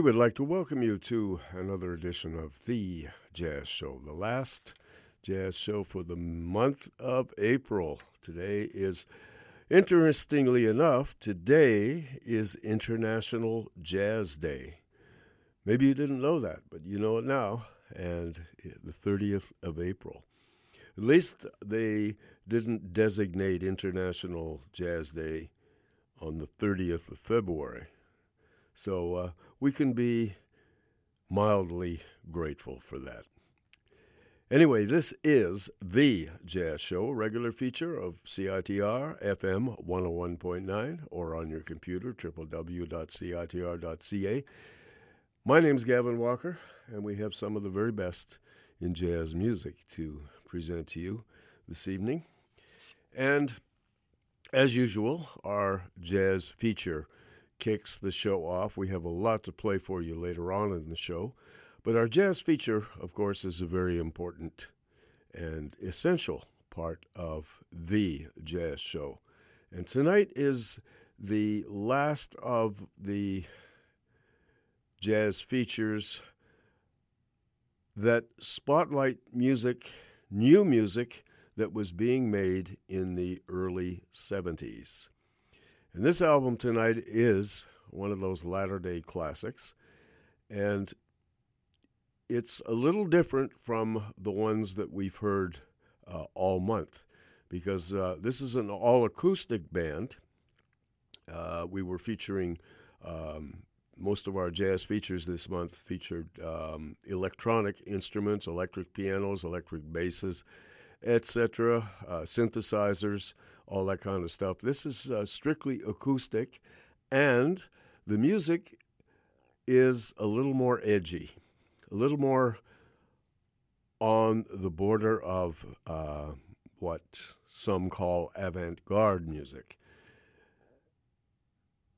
We would like to welcome you to another edition of the jazz show, the last jazz show for the month of April. Today is, interestingly enough, today is International Jazz Day. Maybe you didn't know that, but you know it now, and the 30th of April. At least they didn't designate International Jazz Day on the 30th of February. So uh, we can be mildly grateful for that. Anyway, this is The Jazz Show, a regular feature of CITR FM 101.9 or on your computer, www.citr.ca. My name's Gavin Walker, and we have some of the very best in jazz music to present to you this evening. And as usual, our jazz feature kicks the show off. We have a lot to play for you later on in the show. But our jazz feature, of course, is a very important and essential part of the jazz show. And tonight is the last of the jazz features that spotlight music, new music that was being made in the early 70s. And this album tonight is one of those latter day classics. And it's a little different from the ones that we've heard uh, all month because uh, this is an all acoustic band. Uh, we were featuring um, most of our jazz features this month featured um, electronic instruments, electric pianos, electric basses, etc., uh, synthesizers, all that kind of stuff. This is uh, strictly acoustic, and the music is a little more edgy, a little more on the border of uh, what some call avant garde music.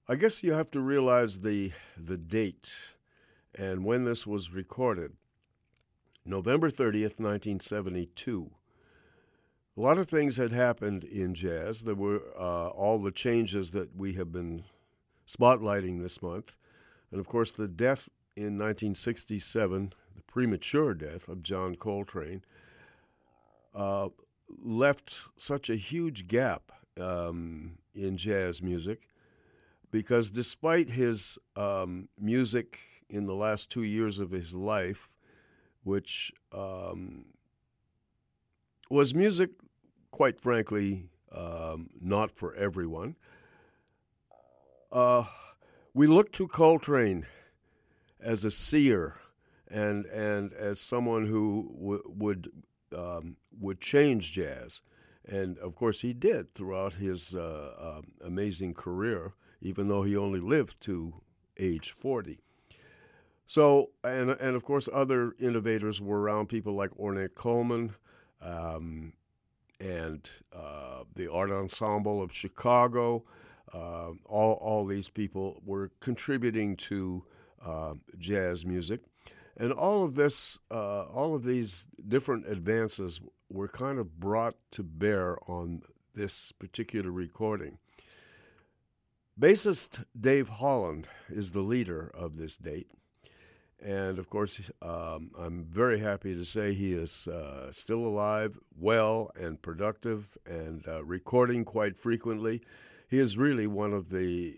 I guess you have to realize the the date and when this was recorded. November 30th, 1972. A lot of things had happened in jazz. There were uh, all the changes that we have been spotlighting this month. And of course, the death in 1967, the premature death of John Coltrane, uh, left such a huge gap um, in jazz music because despite his um, music in the last two years of his life, which um, was music, quite frankly, um, not for everyone, uh, we look to Coltrane as a seer and and as someone who w- would um, would change jazz, and of course he did throughout his uh, uh, amazing career even though he only lived to age 40. So, and, and of course, other innovators were around, people like Ornette Coleman um, and uh, the Art Ensemble of Chicago. Uh, all, all these people were contributing to uh, jazz music. And all of this, uh, all of these different advances were kind of brought to bear on this particular recording. Bassist Dave Holland is the leader of this date. And of course, um, I'm very happy to say he is uh, still alive, well, and productive, and uh, recording quite frequently. He is really one of the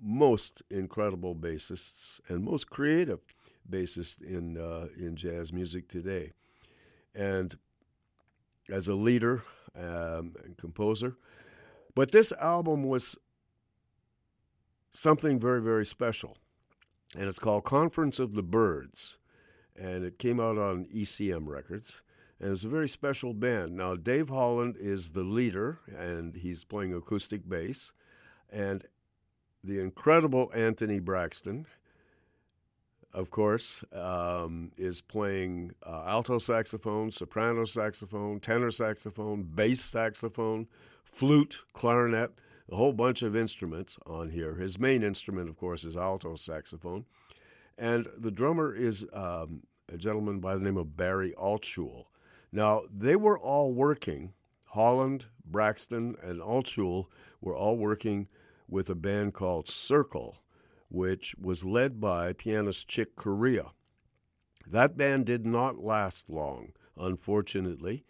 most incredible bassists and most creative bassist in uh, in jazz music today. And as a leader um, and composer, but this album was something very, very special. And it's called Conference of the Birds. And it came out on ECM Records. And it's a very special band. Now, Dave Holland is the leader, and he's playing acoustic bass. And the incredible Anthony Braxton, of course, um, is playing uh, alto saxophone, soprano saxophone, tenor saxophone, bass saxophone, flute, clarinet, a whole bunch of instruments on here. His main instrument, of course, is alto saxophone. And the drummer is um, a gentleman by the name of Barry Altschul. Now, they were all working, Holland, Braxton, and Altschul were all working with a band called Circle, which was led by pianist Chick Corea. That band did not last long, unfortunately.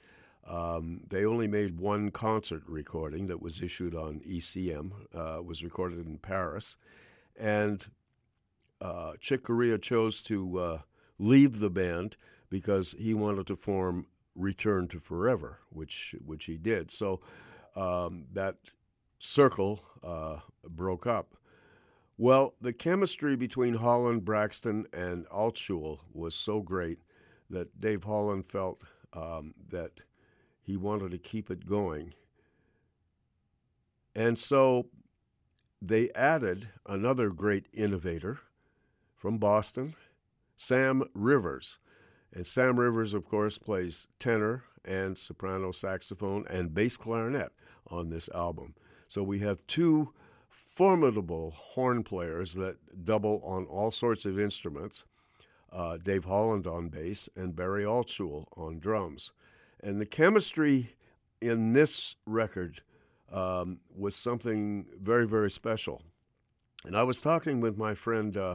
Um, they only made one concert recording that was issued on ECM, uh, was recorded in Paris. And uh, Chick Corea chose to uh, leave the band because he wanted to form Return to Forever, which, which he did. So um, that circle uh, broke up. Well, the chemistry between Holland, Braxton, and Altschul was so great that Dave Holland felt um, that he wanted to keep it going. And so they added another great innovator from Boston, Sam Rivers. And Sam Rivers, of course, plays tenor and soprano saxophone and bass clarinet on this album. So we have two formidable horn players that double on all sorts of instruments. Uh, Dave Holland on bass and Barry Altschul on drums. And the chemistry in this record um, was something very, very special. And I was talking with my friend uh,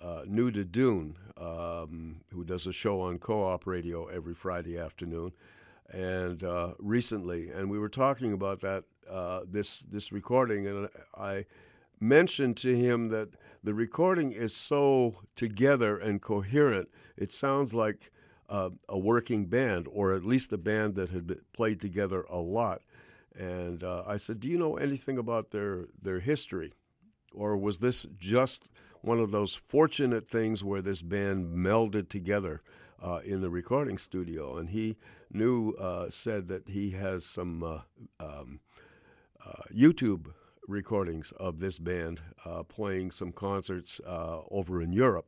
uh, Nuda Dune, um, who does a show on co op radio every Friday afternoon, and uh, recently, and we were talking about that uh, this this recording, and I mentioned to him that the recording is so together and coherent. It sounds like uh, a working band, or at least a band that had played together a lot. And uh, I said, "Do you know anything about their their history, or was this just one of those fortunate things where this band melded together?" Uh, in the recording studio, and he knew uh, said that he has some uh, um, uh, YouTube recordings of this band playing some concerts over in Europe.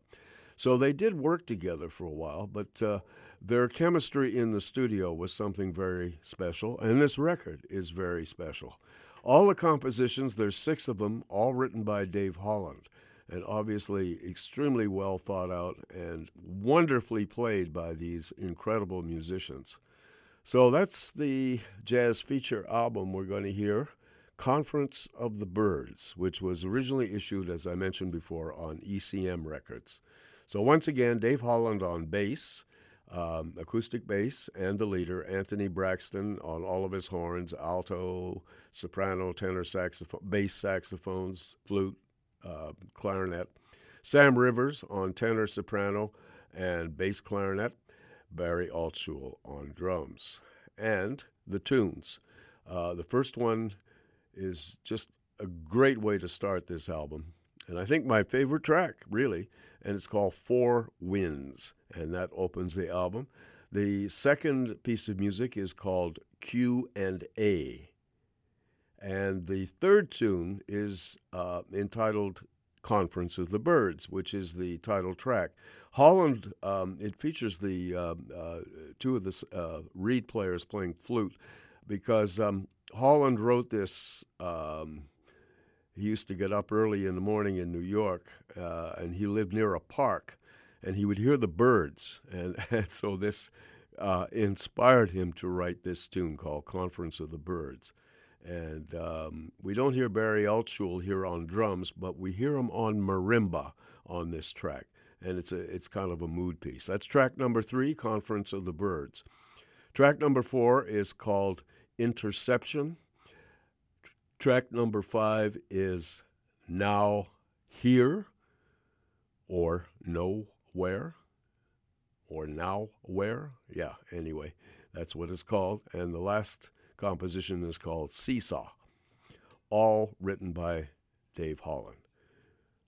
So they did work together for a while, but uh, their chemistry in the studio was something very special, and this record is very special. All the compositions, there's six of them, all written by Dave Holland, and obviously extremely well thought out and wonderfully played by these incredible musicians. So that's the jazz feature album we're going to hear. Conference of the Birds, which was originally issued, as I mentioned before, on ECM Records. So once again, Dave Holland on bass, um, acoustic bass, and the leader, Anthony Braxton, on all of his horns, alto, soprano, tenor saxophone, bass saxophones, flute, uh, clarinet. Sam Rivers on tenor, soprano, and bass clarinet. Barry Altschul on drums. And the tunes. Uh, the first one is just a great way to start this album. And I think my favorite track, really, and it's called Four Winds, and that opens the album. The second piece of music is called Q and A, and the third tune is uh, entitled Conference of the Birds, which is the title track. Holland, um, it features the uh, uh, two of the uh, reed players playing flute because um, Holland wrote this. Um, he used to get up early in the morning in New York, uh, and he lived near a park, and he would hear the birds, and, and so this uh, inspired him to write this tune called "Conference of the Birds." And um, we don't hear Barry Altschul here on drums, but we hear him on marimba on this track, and it's a it's kind of a mood piece. That's track number three, "Conference of the Birds." Track number four is called interception. Track number five is now here or nowhere or now where. Yeah, anyway, that's what it's called. And the last composition is called Seesaw, all written by Dave Holland.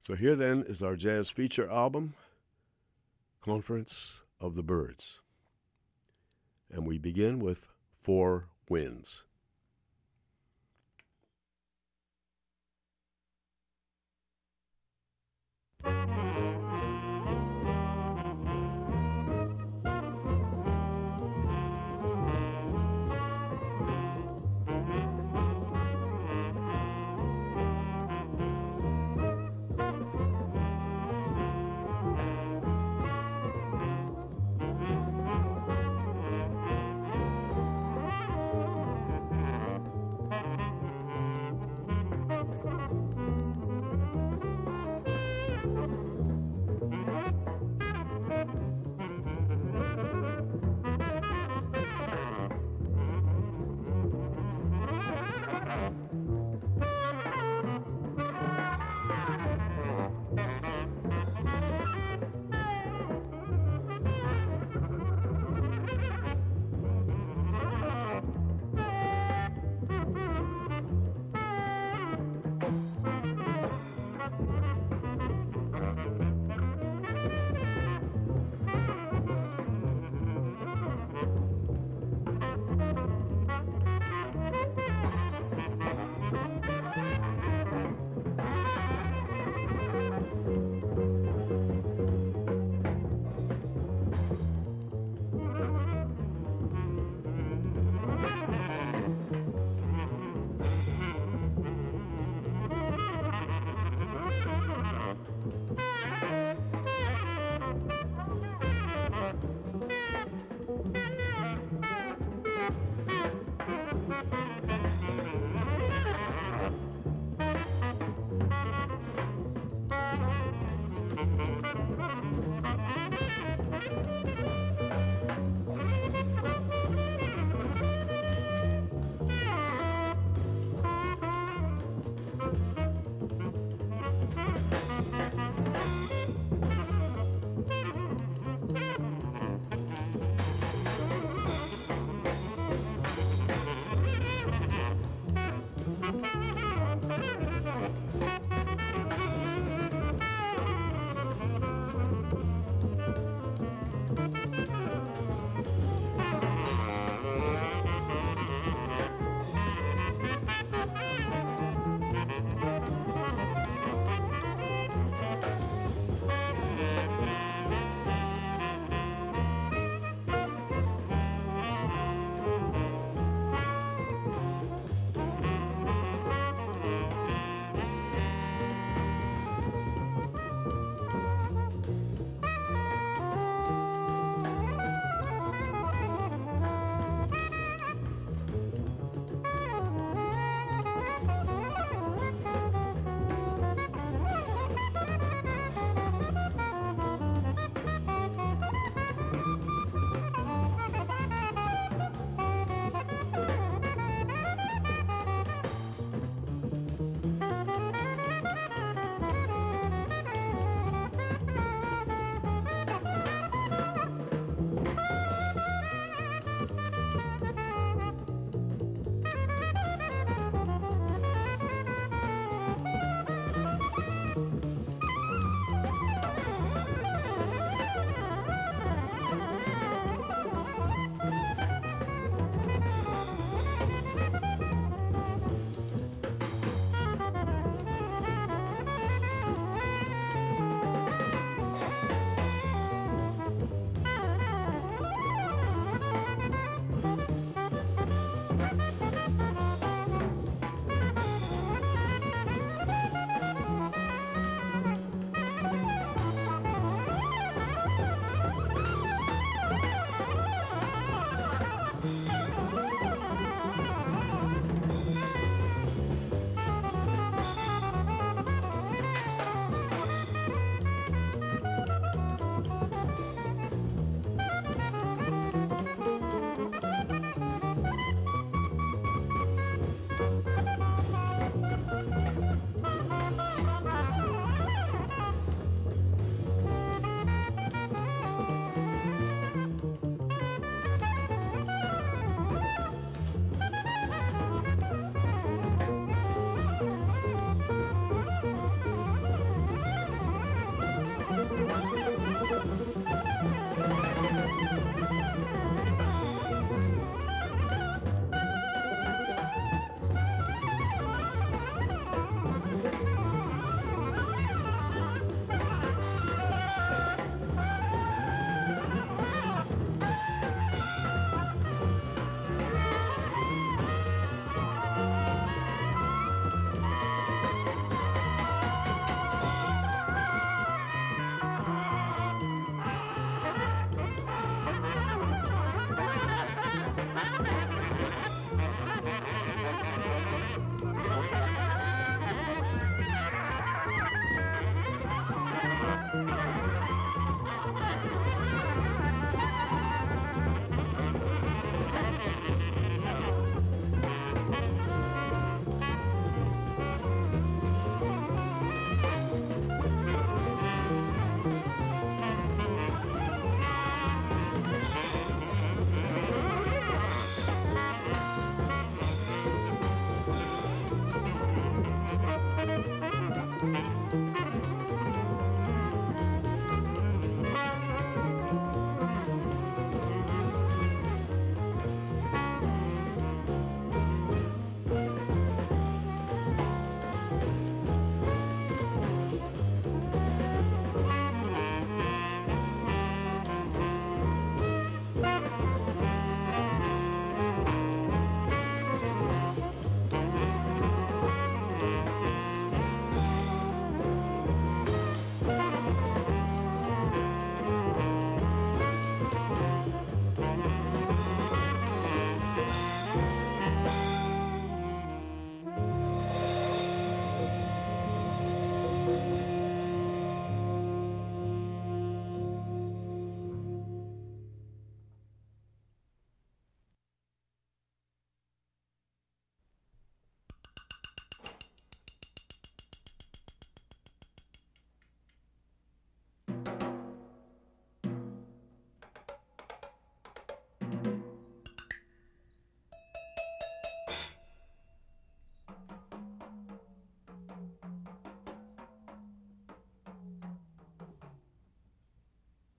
So here then is our jazz feature album, Conference of the Birds. And we begin with Four Winds.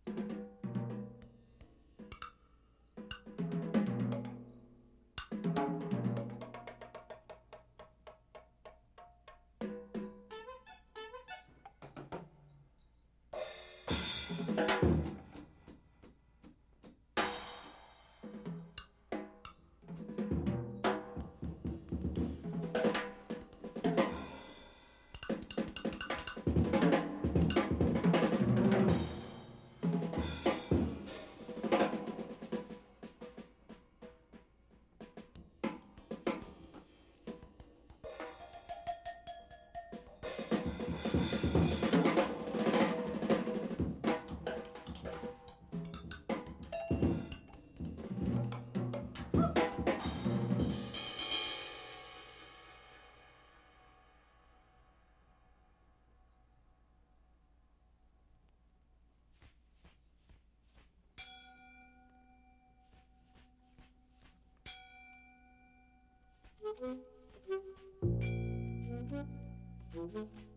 you Thank you.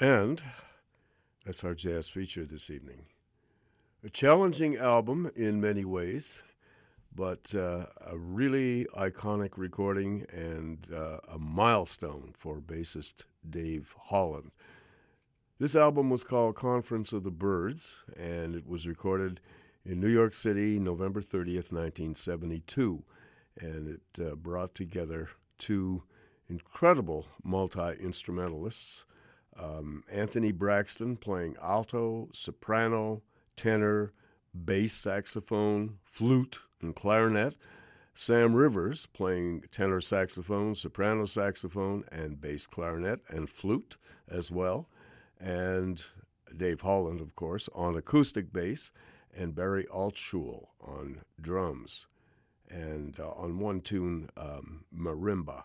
And that's our jazz feature this evening. A challenging album in many ways, but uh, a really iconic recording and uh, a milestone for bassist Dave Holland. This album was called Conference of the Birds, and it was recorded in New York City, November 30th, 1972. And it uh, brought together two incredible multi instrumentalists um, Anthony Braxton playing alto, soprano, tenor, bass saxophone, flute, and clarinet. Sam Rivers playing tenor saxophone, soprano saxophone, and bass clarinet and flute as well. And Dave Holland, of course, on acoustic bass, and Barry Altschul on drums. And uh, on one tune, um, marimba.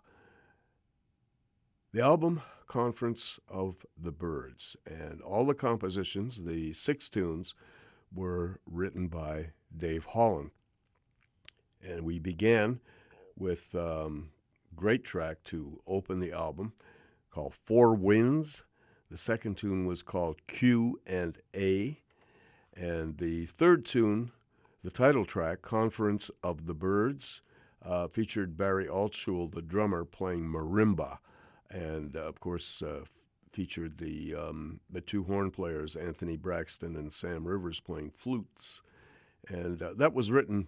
The album Conference of the Birds. and all the compositions, the six tunes, were written by Dave Holland. And we began with um, great track to open the album called Four Winds. The second tune was called Q and A. And the third tune, the title track, Conference of the Birds, uh, featured Barry Altschul, the drummer, playing marimba and uh, of course uh, featured the um, the two horn players Anthony Braxton and Sam Rivers playing flutes, and uh, that was written.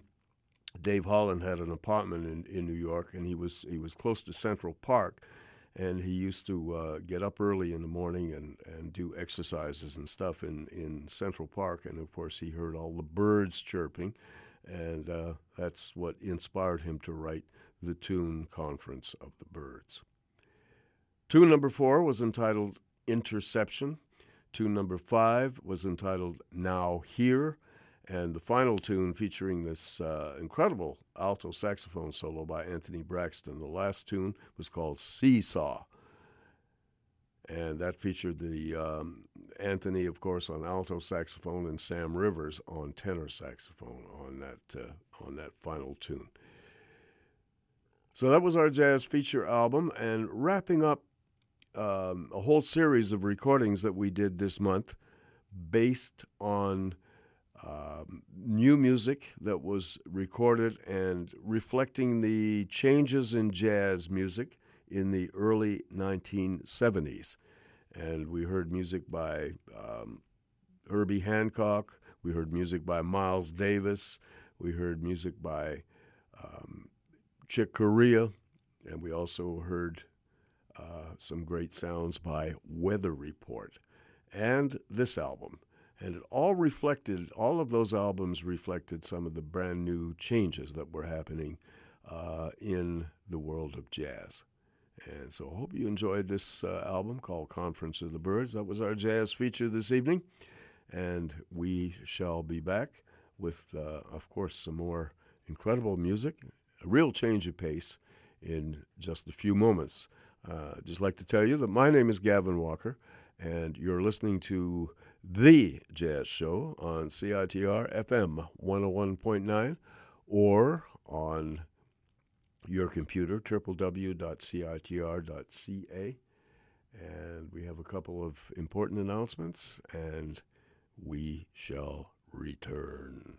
Dave Holland had an apartment in, in New York, and he was he was close to Central Park, and he used to uh, get up early in the morning and, and do exercises and stuff in, in Central Park, and of course he heard all the birds chirping, and uh, that's what inspired him to write the tune "Conference of the Birds." Tune number four was entitled Interception. Tune number five was entitled Now Here. And the final tune featuring this uh, incredible alto saxophone solo by Anthony Braxton. The last tune was called Seesaw. And that featured the um, Anthony, of course, on alto saxophone and Sam Rivers on tenor saxophone on that uh, on that final tune. So that was our jazz feature album, and wrapping up um, a whole series of recordings that we did this month based on um, new music that was recorded and reflecting the changes in jazz music in the early 1970s. And we heard music by um, Herbie Hancock, we heard music by Miles Davis, we heard music by um, Chick Corea, and we also heard uh, some great sounds by Weather Report and this album. And it all reflected, all of those albums reflected some of the brand new changes that were happening uh, in the world of jazz. And so I hope you enjoyed this uh, album called Conference of the Birds. That was our jazz feature this evening. And we shall be back with, uh, of course, some more incredible music, a real change of pace in just a few moments. Uh, just like to tell you that my name is Gavin Walker, and you're listening to The Jazz Show on CITR FM 101.9 or on your computer, www.citr.ca. And we have a couple of important announcements, and we shall return.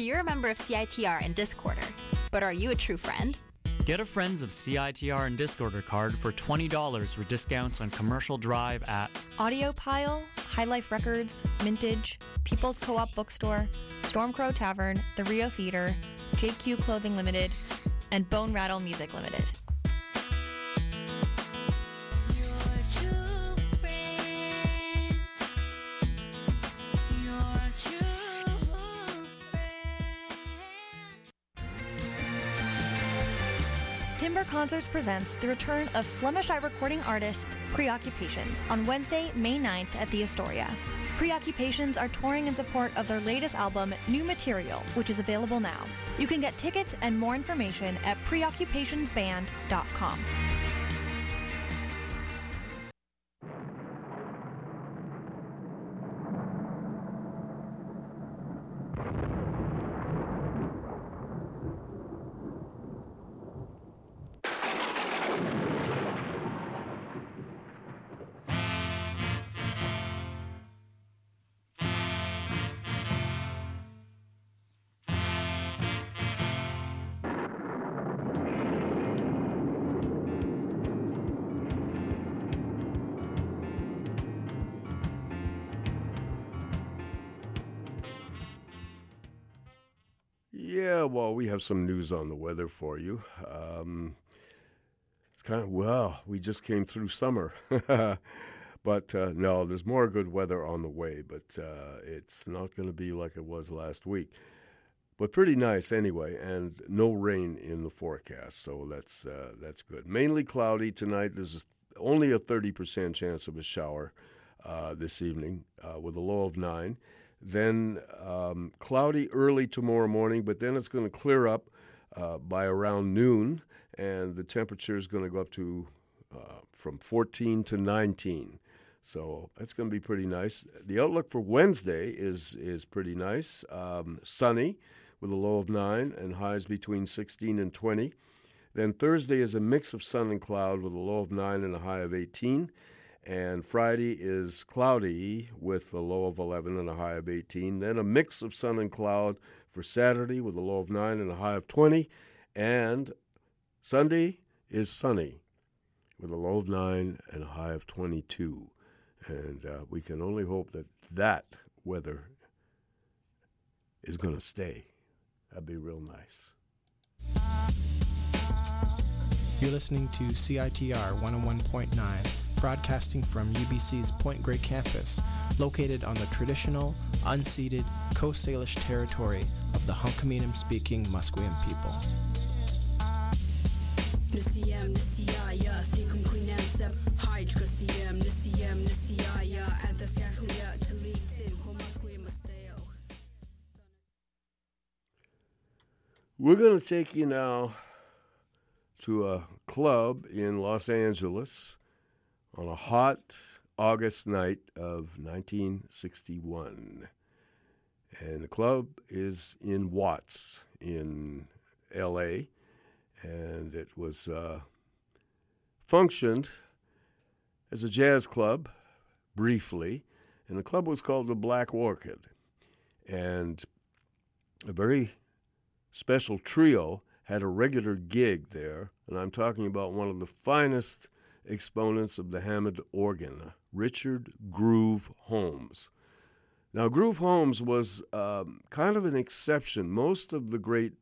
So you're a member of CITR and Discorder, but are you a true friend? Get a Friends of CITR and Discorder card for $20 with discounts on Commercial Drive at Audiopile, High Life Records, Mintage, People's Co op Bookstore, Stormcrow Tavern, The Rio Theater, JQ Clothing Limited, and Bone Rattle Music Limited. Concerts presents the return of Flemish Eye recording artist Preoccupations on Wednesday, May 9th at the Astoria. Preoccupations are touring in support of their latest album, New Material, which is available now. You can get tickets and more information at preoccupationsband.com. we have some news on the weather for you. Um, it's kind of, well, we just came through summer. but uh, no, there's more good weather on the way, but uh, it's not going to be like it was last week. But pretty nice anyway, and no rain in the forecast, so that's uh, that's good. Mainly cloudy tonight. There's only a 30% chance of a shower uh, this evening uh, with a low of nine. Then um, cloudy early tomorrow morning, but then it's going to clear up uh, by around noon, and the temperature is going to go up to uh, from 14 to 19. So that's going to be pretty nice. The outlook for Wednesday is is pretty nice. Um, sunny with a low of 9 and highs between 16 and 20. Then Thursday is a mix of sun and cloud with a low of 9 and a high of 18. And Friday is cloudy with a low of 11 and a high of 18. Then a mix of sun and cloud for Saturday with a low of 9 and a high of 20. And Sunday is sunny with a low of 9 and a high of 22. And uh, we can only hope that that weather is going to stay. That'd be real nice. You're listening to CITR 101.9, broadcasting from UBC's Point Grey campus, located on the traditional, unceded Coast Salish territory of the Hunkaminam speaking Musqueam people. We're going to take you now to a club in Los Angeles on a hot August night of 1961. And the club is in Watts in LA. And it was uh, functioned as a jazz club briefly. And the club was called the Black Orchid. And a very special trio had a regular gig there, and I'm talking about one of the finest exponents of the Hammond organ, Richard Groove Holmes. Now, Groove Holmes was um, kind of an exception. Most of the great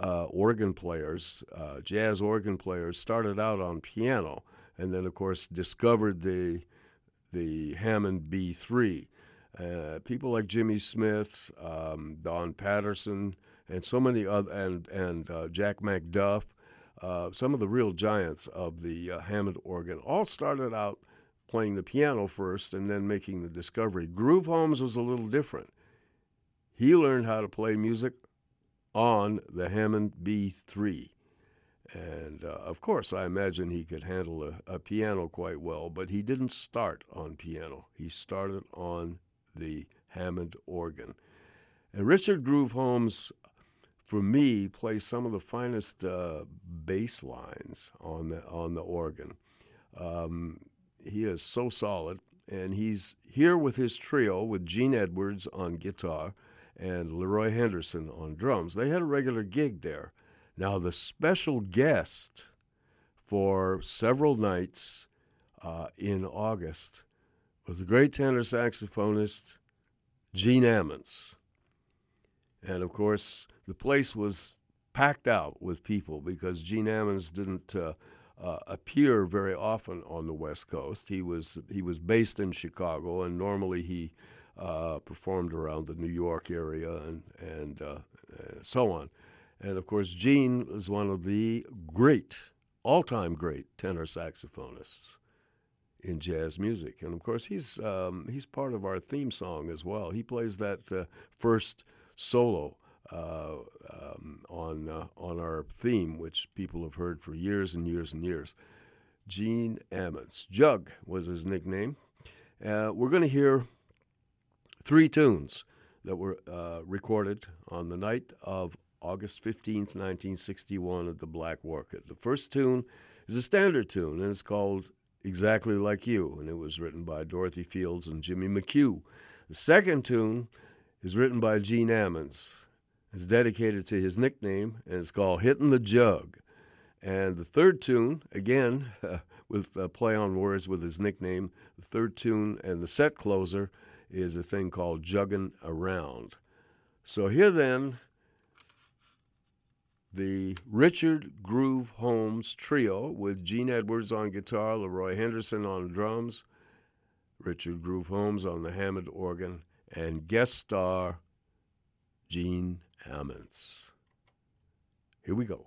uh, organ players, uh, jazz organ players, started out on piano, and then, of course, discovered the the Hammond B3. Uh, people like Jimmy Smith, um, Don Patterson, and so many other, and and uh, Jack McDuff, uh, some of the real giants of the uh, Hammond organ, all started out playing the piano first and then making the discovery. Groove Holmes was a little different. He learned how to play music on the Hammond B3. And uh, of course, I imagine he could handle a, a, piano quite well, but he didn't start on piano. He started on the Hammond organ. And Richard Groove Holmes for me, plays some of the finest uh, bass lines on the on the organ. Um, he is so solid, and he's here with his trio with Gene Edwards on guitar and Leroy Henderson on drums. They had a regular gig there. Now the special guest for several nights uh, in August was the great tenor saxophonist Gene Ammons. And of course, the place was packed out with people because Gene Ammons didn't uh, uh, appear very often on the West Coast. He was he was based in Chicago, and normally he uh, performed around the New York area and and uh, so on. And of course, Gene is one of the great, all-time great tenor saxophonists in jazz music, and of course, he's um, he's part of our theme song as well. He plays that uh, first solo uh, um, on uh, on our theme, which people have heard for years and years and years. Gene Ammons, Jug was his nickname. Uh, we're going to hear three tunes that were uh, recorded on the night of August 15th, 1961, at the Black Orchid. The first tune is a standard tune, and it's called Exactly Like You, and it was written by Dorothy Fields and Jimmy McHugh. The second tune is written by Gene Ammons. It's dedicated to his nickname, and it's called Hitting the Jug. And the third tune, again, uh, with a play on words with his nickname, the third tune and the set closer is a thing called Juggin' Around. So here then the Richard Groove Holmes Trio with Gene Edwards on guitar, Leroy Henderson on drums, Richard Groove Holmes on the Hammond organ, and guest star Gene Ammons. Here we go.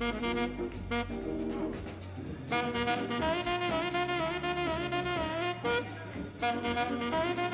Thank you.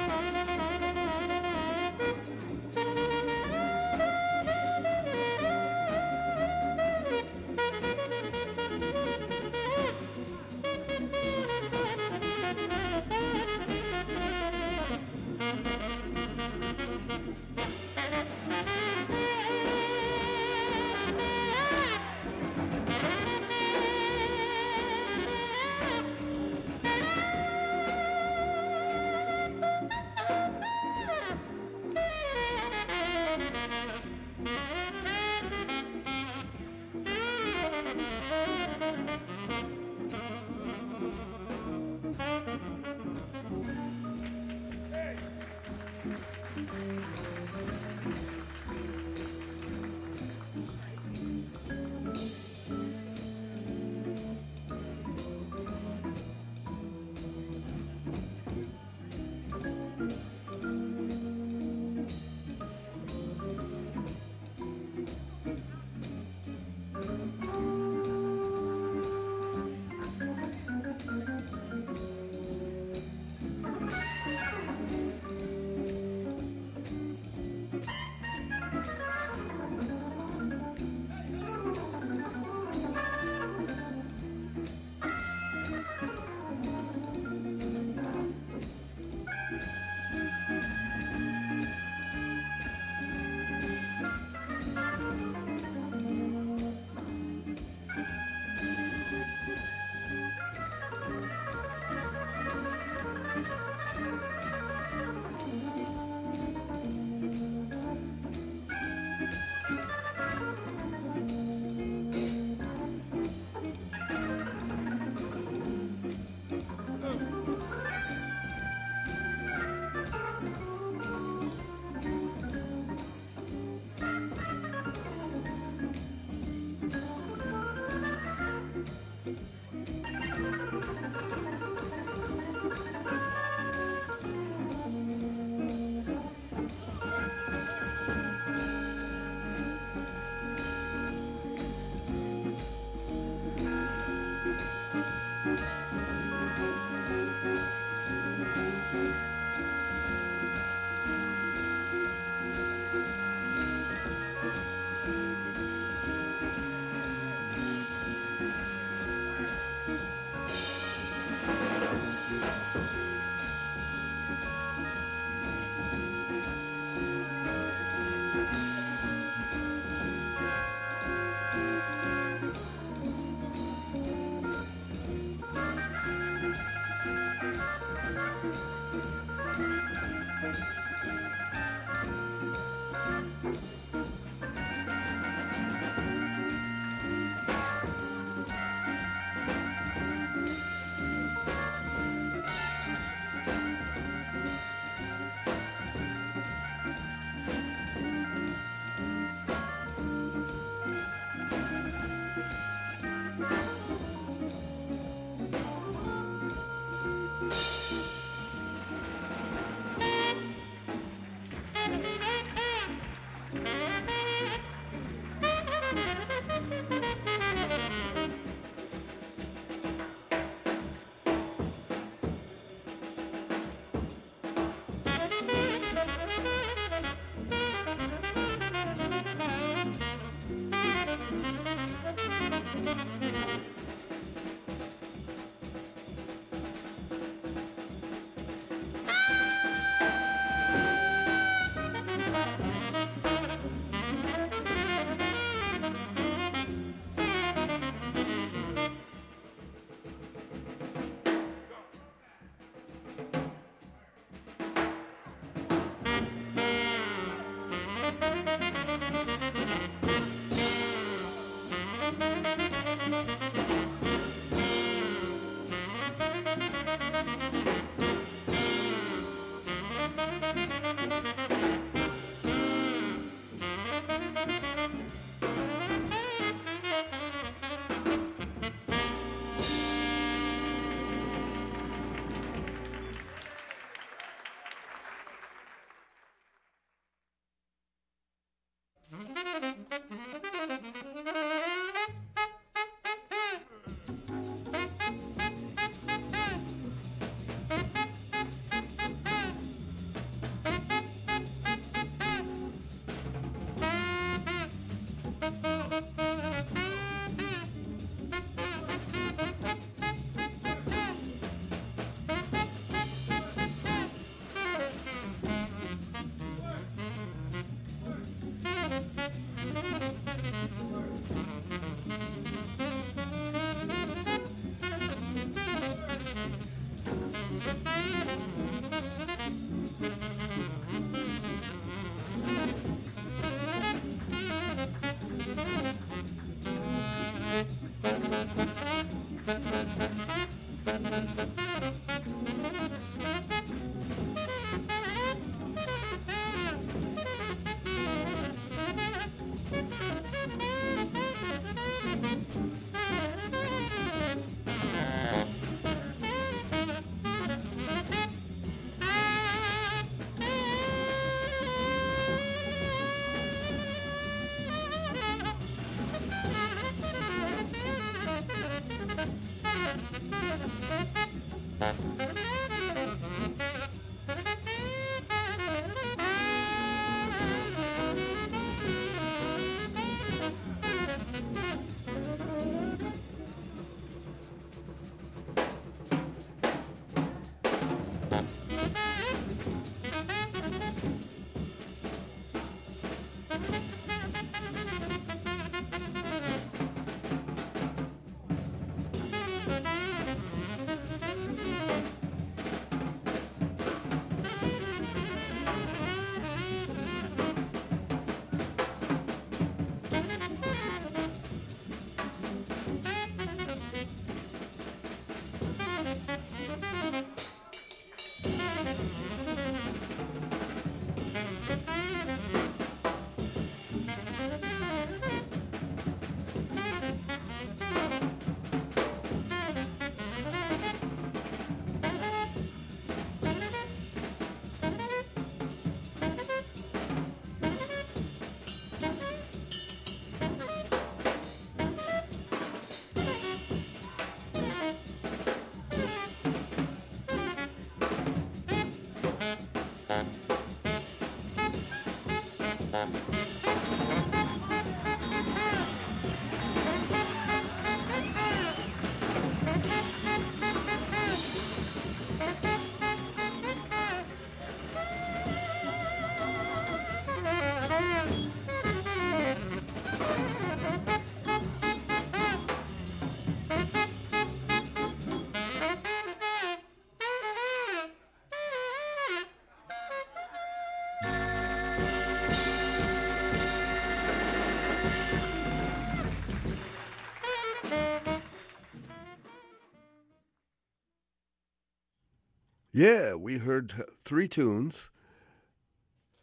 Yeah, we heard three tunes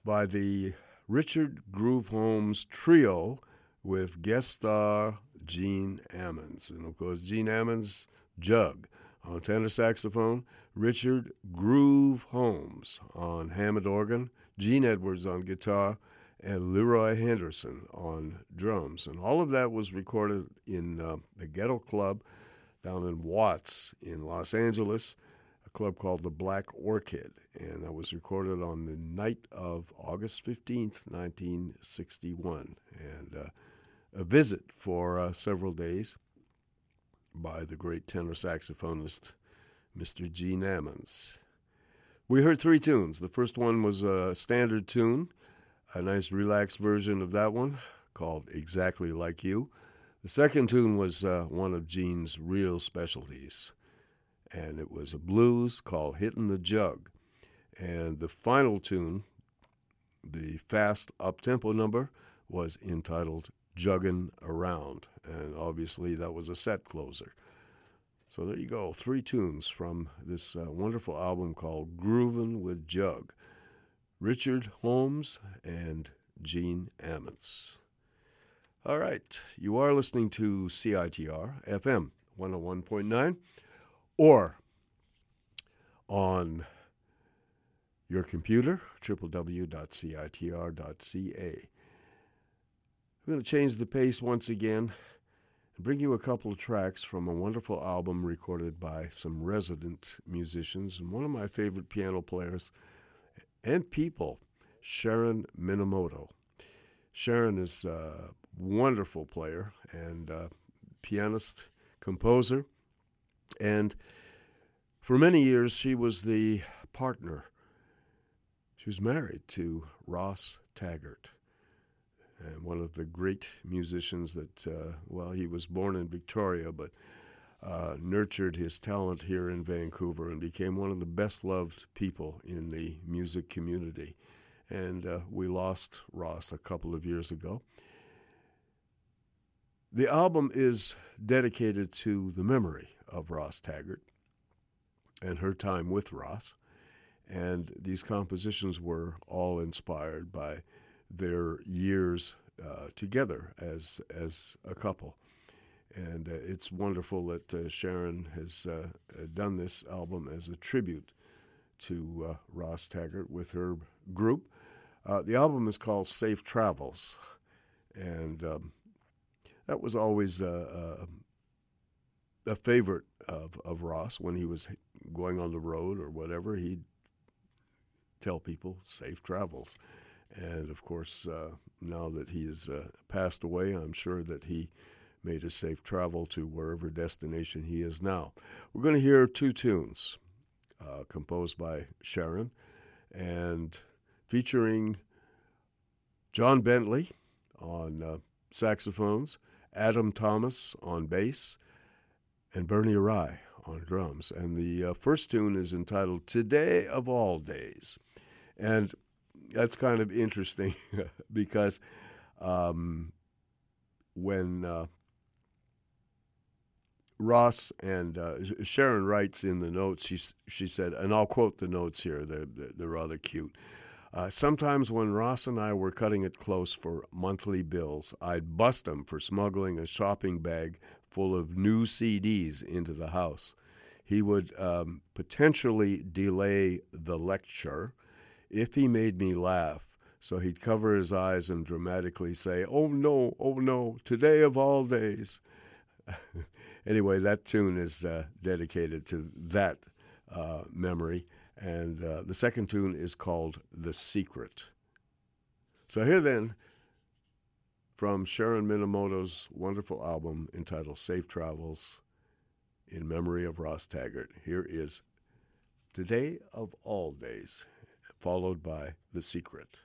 by the Richard Groove Holmes Trio with guest star Gene Ammons. And of course, Gene Ammons, Jug on tenor saxophone, Richard Groove Holmes on Hammond organ, Gene Edwards on guitar, and Leroy Henderson on drums. And all of that was recorded in uh, the Ghetto Club down in Watts in Los Angeles club called the Black Orchid, and that was recorded on the night of August 15th, 1961. And uh, a visit for uh, several days by the great tenor saxophonist Mr. Gene Ammons. We heard three tunes. The first one was a standard tune, a nice relaxed version of that one called Exactly Like You. The second tune was uh, one of Gene's real specialties and it was a blues called Hittin' the Jug. And the final tune, the fast up tempo number, was entitled Juggin' Around. And obviously, that was a set closer. So there you go, three tunes from this uh, wonderful album called Groovin' with Jug. Richard Holmes and Gene Ammons. All right, you are listening to CITR FM 101.9 or on your computer, www.citr.ca. We're going to change the pace once again and bring you a couple of tracks from a wonderful album recorded by some resident musicians and one of my favorite piano players and people, Sharon Minemoto. Sharon is a wonderful player and pianist, composer and for many years, she was the partner. She was married to Ross Taggart, and one of the great musicians that, uh, well, he was born in Victoria, but uh, nurtured his talent here in Vancouver and became one of the best loved people in the music community. And uh, we lost Ross a couple of years ago. The album is dedicated to the memory of Ross Taggart and her time with Ross. And these compositions were all inspired by their years uh, together as as a couple. And uh, it's wonderful that uh, Sharon has uh, done this album as a tribute to uh, Ross Taggart with her group. Uh, the album is called Safe Travels, and um, that was always a, a favorite of, of Ross when he was going on the road or whatever. He'd tell people safe travels. And of course, uh, now that he has uh, passed away, I'm sure that he made a safe travel to wherever destination he is now. We're going to hear two tunes uh, composed by Sharon and featuring John Bentley on uh, saxophones, Adam Thomas on bass, and Bernie Arai on drums. And the uh, first tune is entitled Today of All Days. And that's kind of interesting because um, when uh, Ross and uh, Sharon writes in the notes, she, she said, and I'll quote the notes here, they're, they're rather cute. Uh, sometimes when Ross and I were cutting it close for monthly bills, I'd bust him for smuggling a shopping bag full of new CDs into the house. He would um, potentially delay the lecture if he made me laugh. So he'd cover his eyes and dramatically say, Oh no, oh no, today of all days. anyway, that tune is uh, dedicated to that uh, memory. And uh, the second tune is called The Secret. So here then, from Sharon Minemoto's wonderful album entitled Safe Travels in Memory of Ross Taggart, here is Today of All Days, followed by The Secret.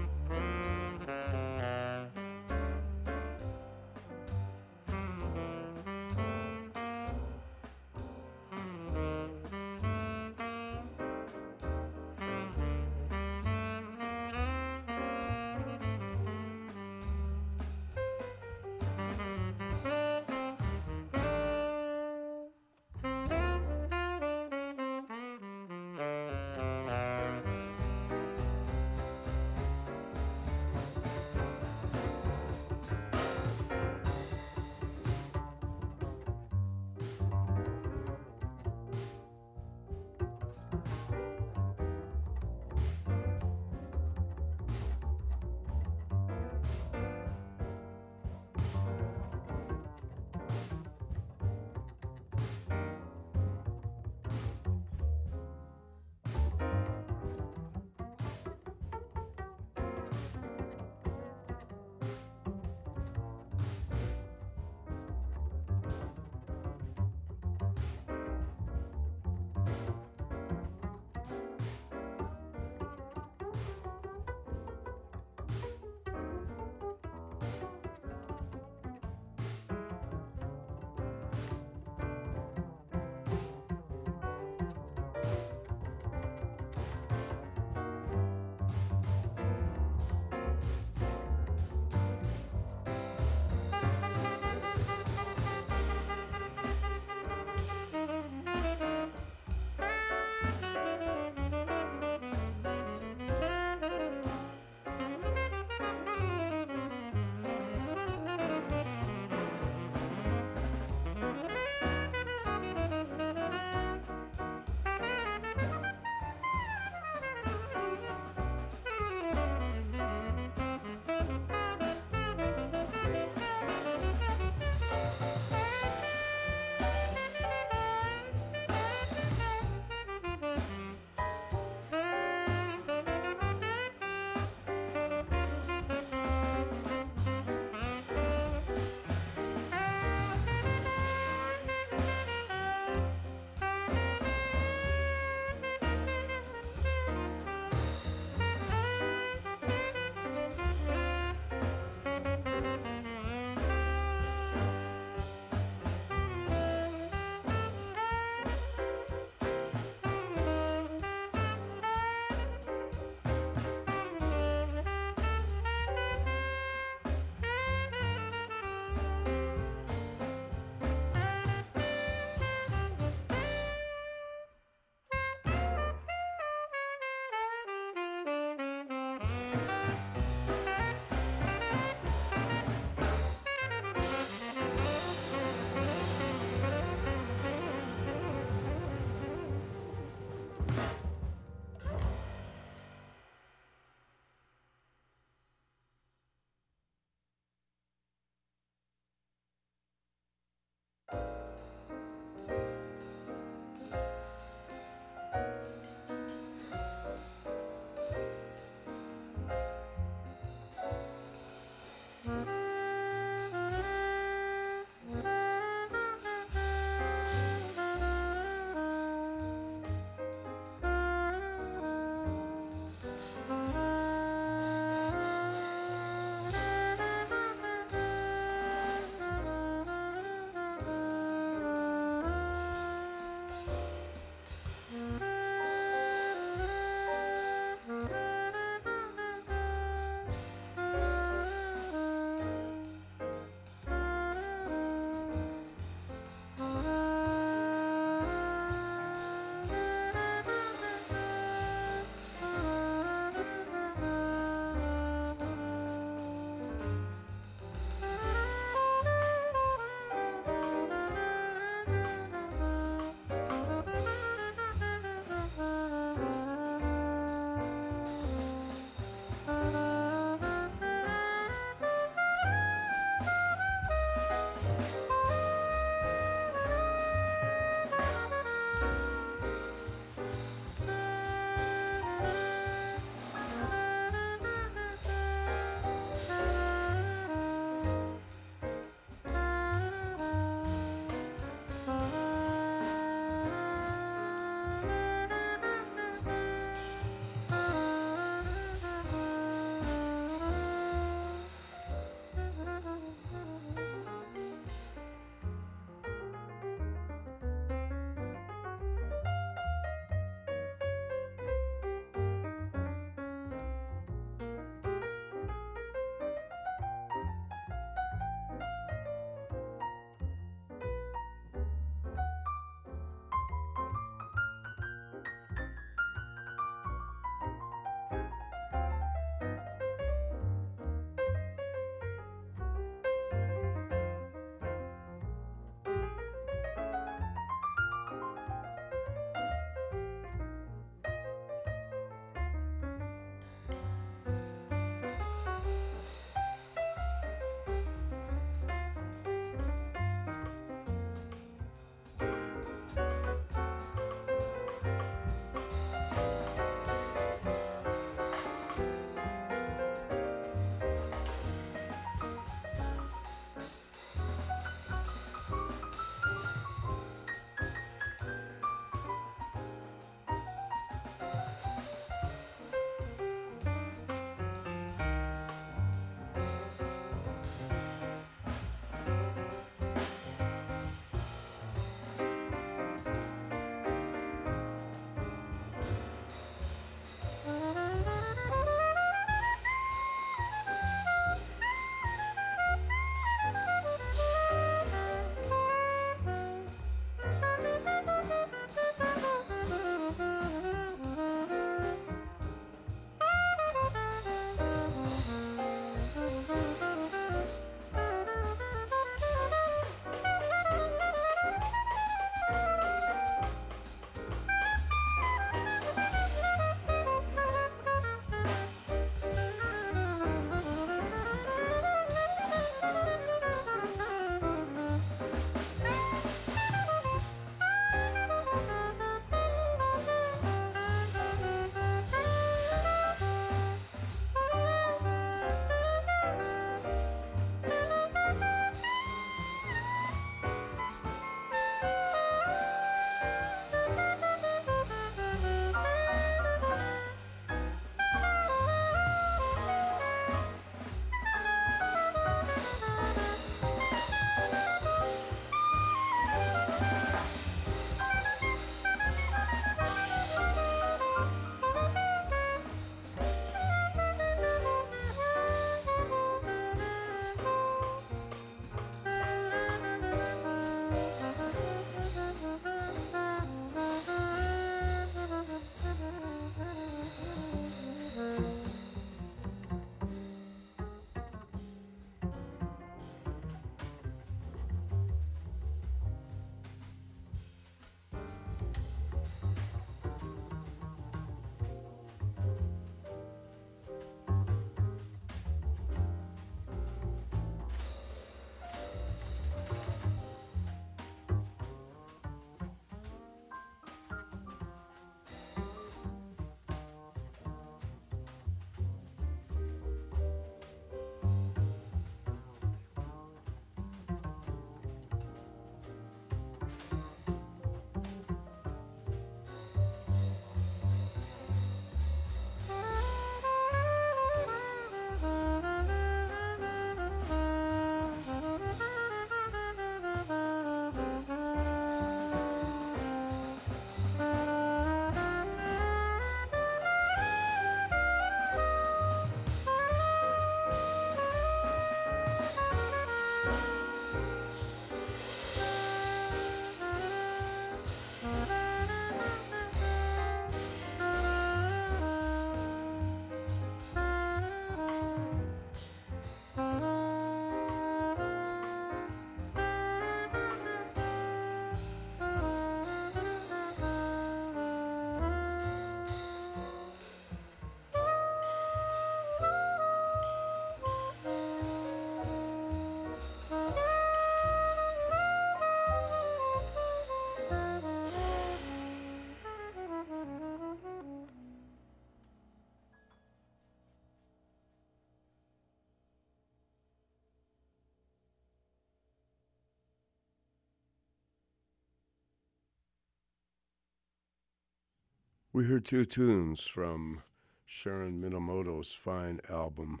We heard two tunes from Sharon Minemoto's fine album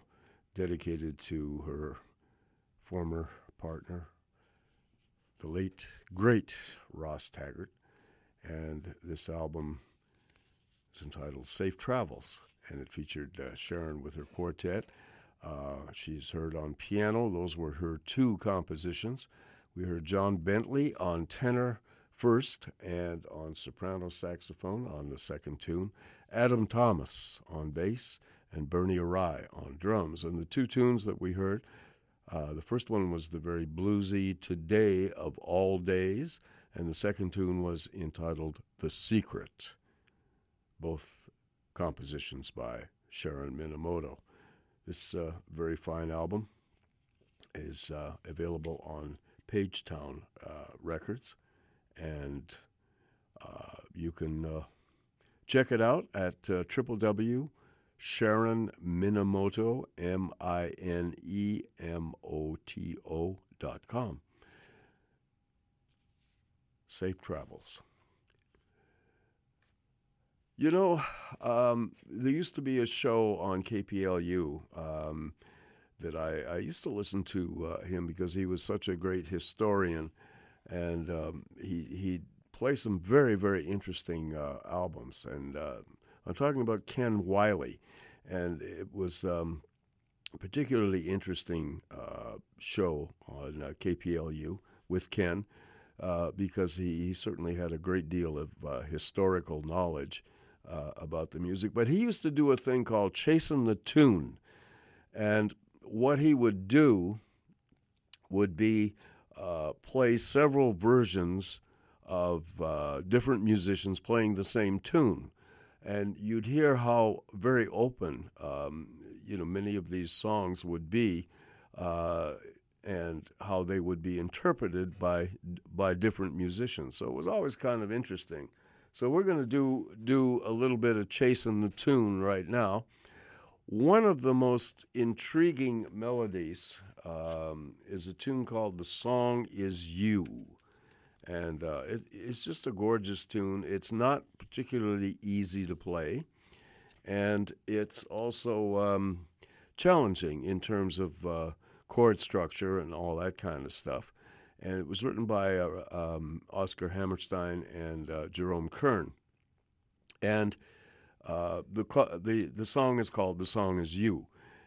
dedicated to her former partner, the late, great Ross Taggart. And this album is entitled Safe Travels, and it featured uh, Sharon with her quartet. Uh, she's heard on piano, those were her two compositions. We heard John Bentley on tenor first and on soprano saxophone on the second tune, Adam Thomas on bass, and Bernie Arai on drums. And the two tunes that we heard, uh, the first one was the very bluesy Today of All Days, and the second tune was entitled The Secret, both compositions by Sharon Minemoto. This uh, very fine album is uh, available on Pagetown uh, Records and uh, you can uh, check it out at uh, www. Sharon Minemoto, M I N E M O T O dot com. Safe travels. You know, um, there used to be a show on KPLU um, that I, I, used to listen to uh, him because he was such a great historian and um, he he plays some very very interesting uh, albums. And uh, I'm talking about Ken Wiley, and it was um, a particularly interesting uh, show on uh, KPLU with Ken. Uh, because he, he, certainly had a great deal of uh, historical knowledge about the music. But he used to do a thing called Chasing the Tune. And what he would do would be uh, play several versions of uh, different musicians playing the same tune. And you'd hear how very open, um, you know, many of these songs would be, uh, and how they would be interpreted by by different musicians. So it was always kind of interesting. So we're going to do do a little bit of chasing the tune right now. One of the most intriguing melodies um, is a tune called The Song Is You. And uh, it, it's just a gorgeous tune. It's not particularly easy to play, and it's also um, challenging in terms of uh, chord structure and all that kind of stuff. And it was written by uh, um, Oscar Hammerstein and uh, Jerome Kern. And uh, the, the, the song is called The Song Is You.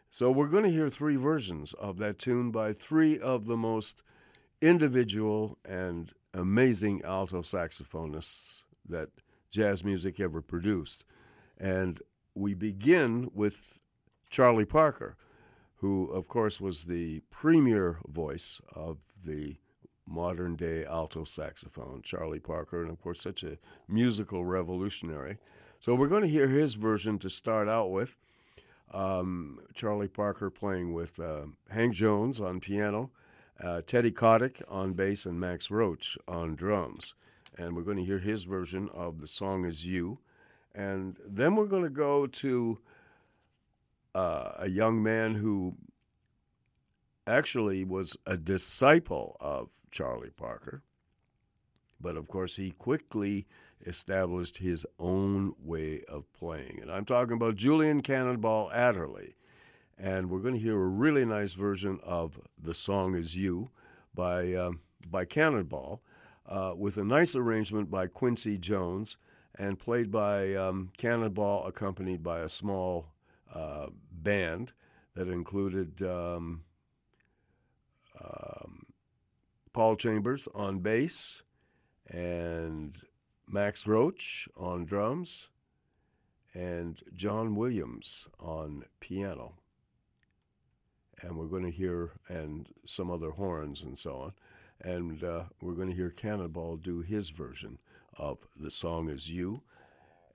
So we're going to hear three versions of that tune by three of the most individual and amazing alto saxophonists that jazz music ever produced. And we begin with Charlie Parker, who, of course, was the premier voice of the modern day alto saxophone, Charlie Parker, and of course, such a musical revolutionary. So we're going to hear his version to start out with. Um, Charlie Parker playing with uh, Hank Jones on piano, uh, Teddy Kotick on bass, and Max Roach on drums. And we're going to hear his version of The Song Is You. And then we're going to go to uh, a young man who actually was a disciple of Charlie Parker. But of course, he quickly established his own way of playing. And I'm talking about Julian Cannonball Adderley. And we're going to hear a really nice version of The Song Is You by, um, by Cannonball uh, with a nice arrangement by Quincy Jones and played by um, Cannonball, accompanied by a small uh, band that included um, um Paul Chambers on bass and Max Roach on drums, and John Williams on piano. and we're going to hear and some other horns and so on, and uh, we're going to hear Cannonball do his version of the song "Is You,"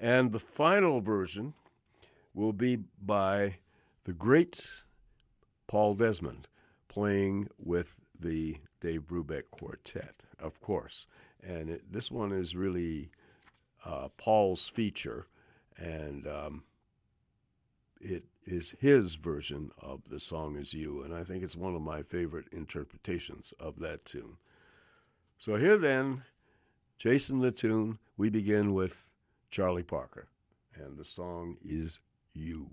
and the final version will be by the great Paul Desmond playing with the Dave Brubeck Quartet, of course. And it, this one is really uh, Paul's feature, and um, it is his version of the song "Is You," and I think it's one of my favorite interpretations of that tune. So here then, Chasing the tune. We begin with Charlie Parker, and the song is "You."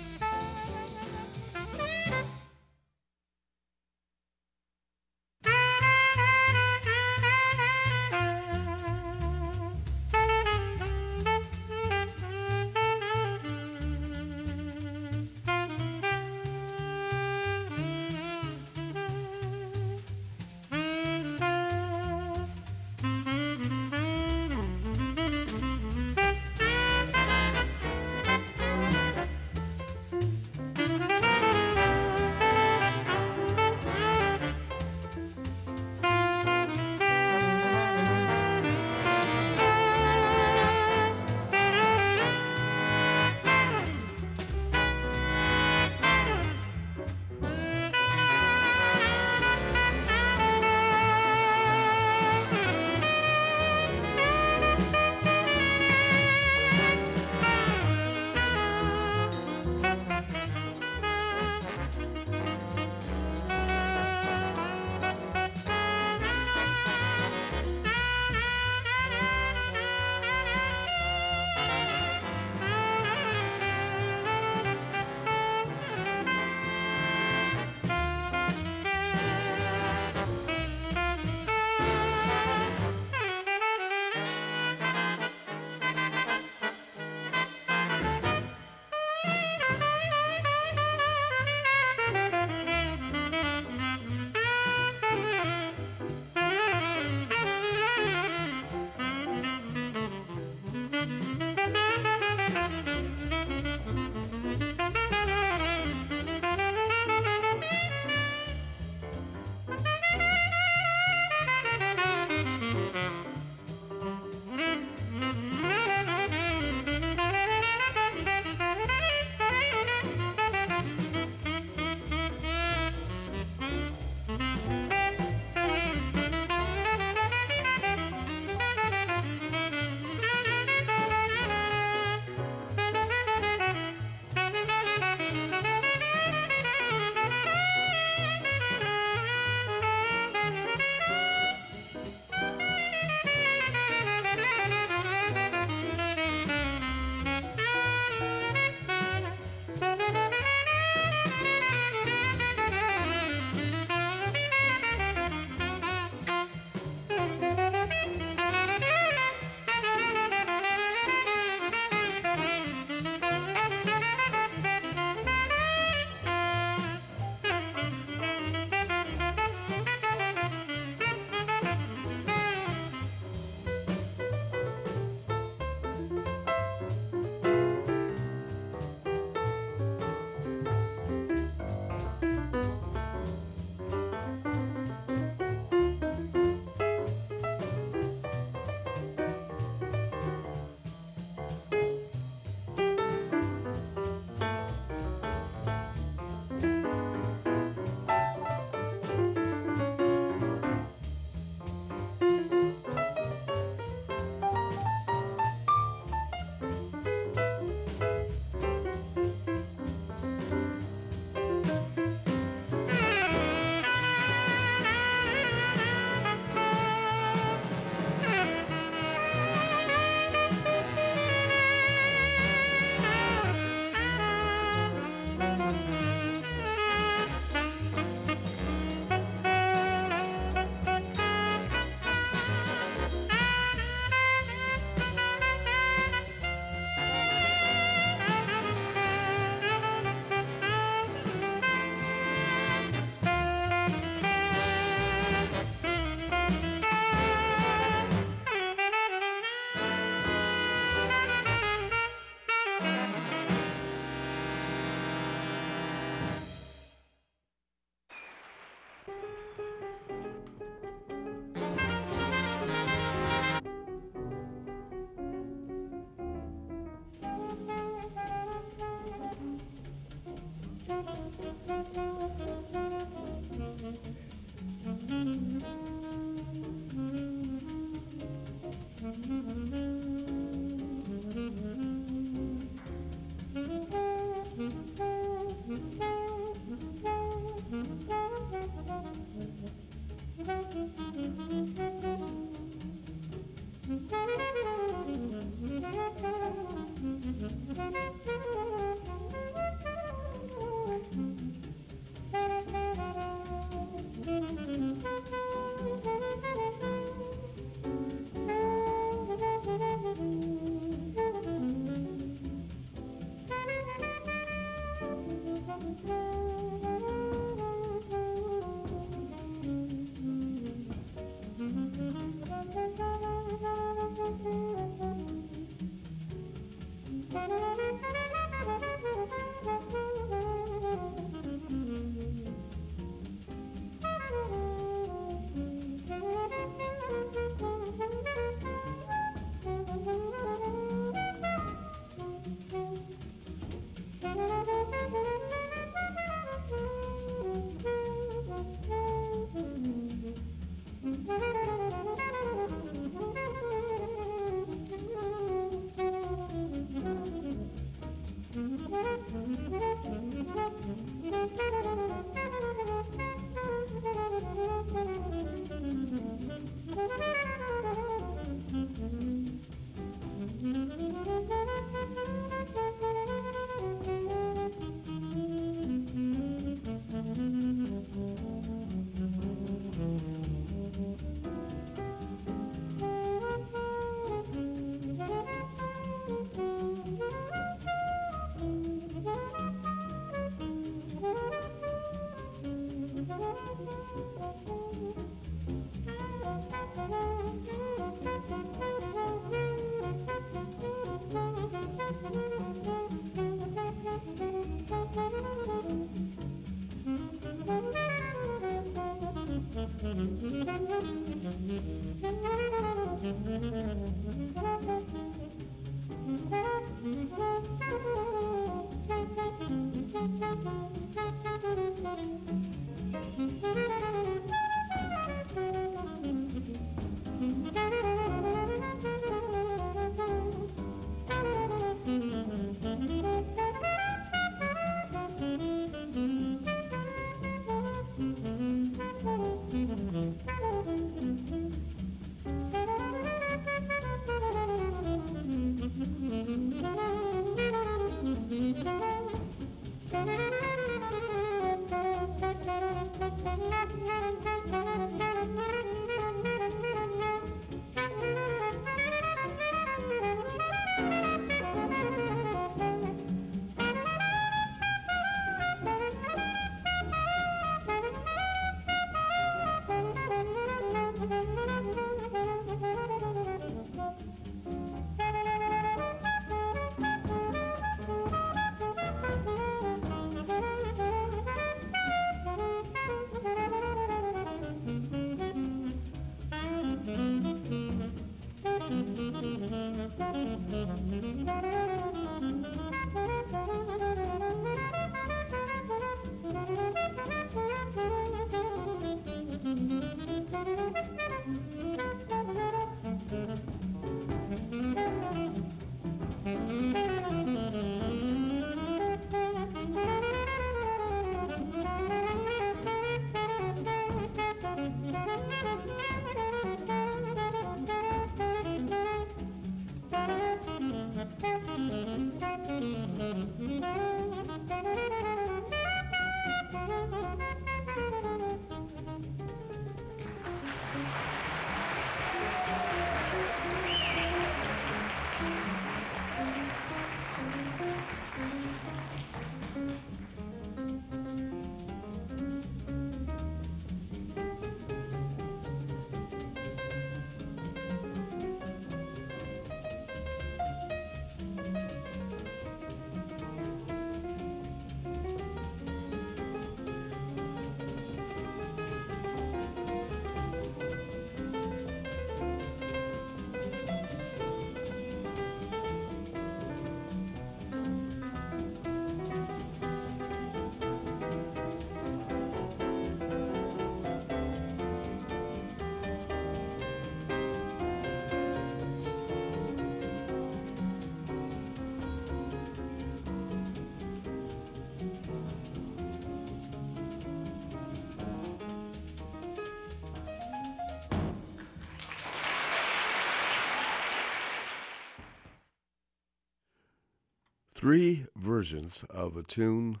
Three versions of a tune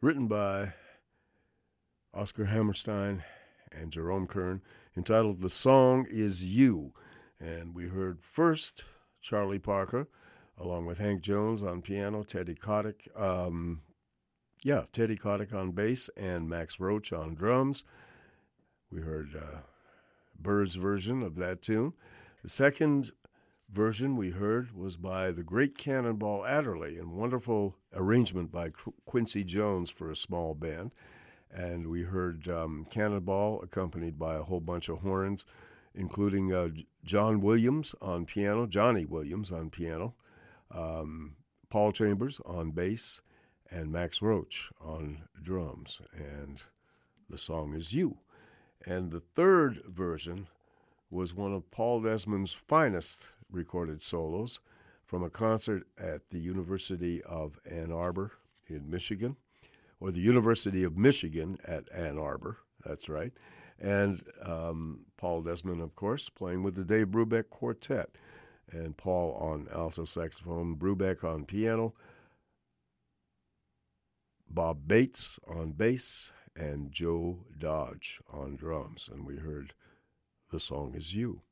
written by Oscar Hammerstein and Jerome Kern entitled The Song Is You. And we heard first Charlie Parker, along with Hank Jones on piano, Teddy Kotick, um, yeah, Teddy Kotick on bass, and Max Roach on drums. We heard uh, Bird's version of that tune. The second version we heard was by the great Cannonball Adderley, and wonderful arrangement by Qu- Quincy Jones for a small band. And we heard um, Cannonball accompanied by a whole bunch of horns, including uh, John Williams on piano, Johnny Williams on piano, um, Paul Chambers on bass, and Max Roach on drums. And the song is You. And the third version was one of Paul Desmond's finest recorded solos from a concert at the University of Ann Arbor in Michigan, or the University of Michigan at Ann Arbor. That's right. And um, Paul Desmond, of course, playing with the Dave Brubeck Quartet. And Paul on alto saxophone, Brubeck on piano, Bob Bates on bass, and Joe Dodge on drums. And we heard The Song Is You.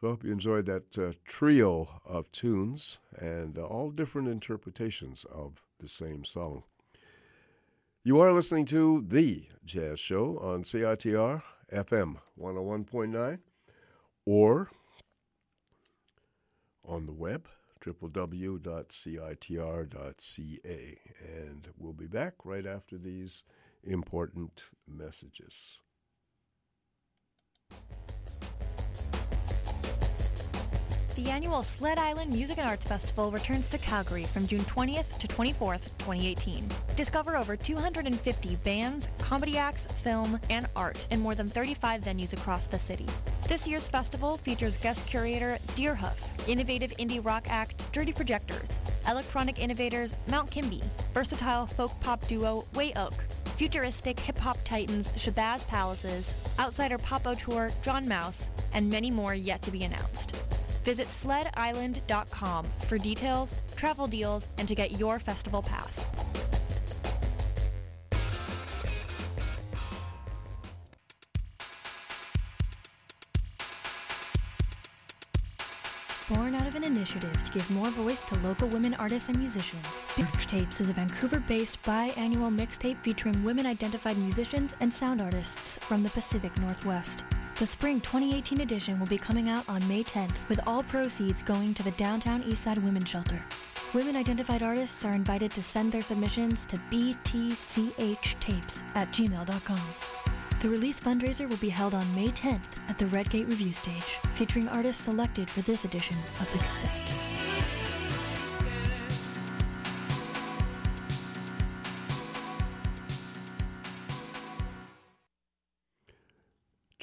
So I hope you enjoyed that uh, trio of tunes and uh, all different interpretations of the same song. You are listening to The Jazz Show on CITR FM 101.9 or on the web, www.citr.ca. And we'll be back right after these important messages. The annual Sled Island Music and Arts Festival returns to Calgary from June 20th to 24th, 2018. Discover over 250 bands, comedy acts, film, and art in more than 35 venues across the city. This year's festival features guest curator Deerhoof, innovative indie rock act Dirty Projectors, electronic innovators Mount Kimbie, versatile folk pop duo Wye Oak, futuristic hip hop titans Shabazz Palaces, outsider pop tour John Maus, and many more yet to be announced. Visit sledisland.com for details, travel deals, and to get your festival pass. Born out of an initiative to give more voice to local women artists and musicians, Mixtapes is a Vancouver-based biannual mixtape featuring women-identified musicians and sound artists from the Pacific Northwest. The spring 2018 edition will be coming out on May 10th, with all proceeds going to the Downtown Eastside Women's Shelter. Women identified artists are invited to send their submissions to btchtapes at gmail.com. The release fundraiser will be held on May 10th at the Red Gate Revue Stage, featuring artists selected for this edition of the cassette.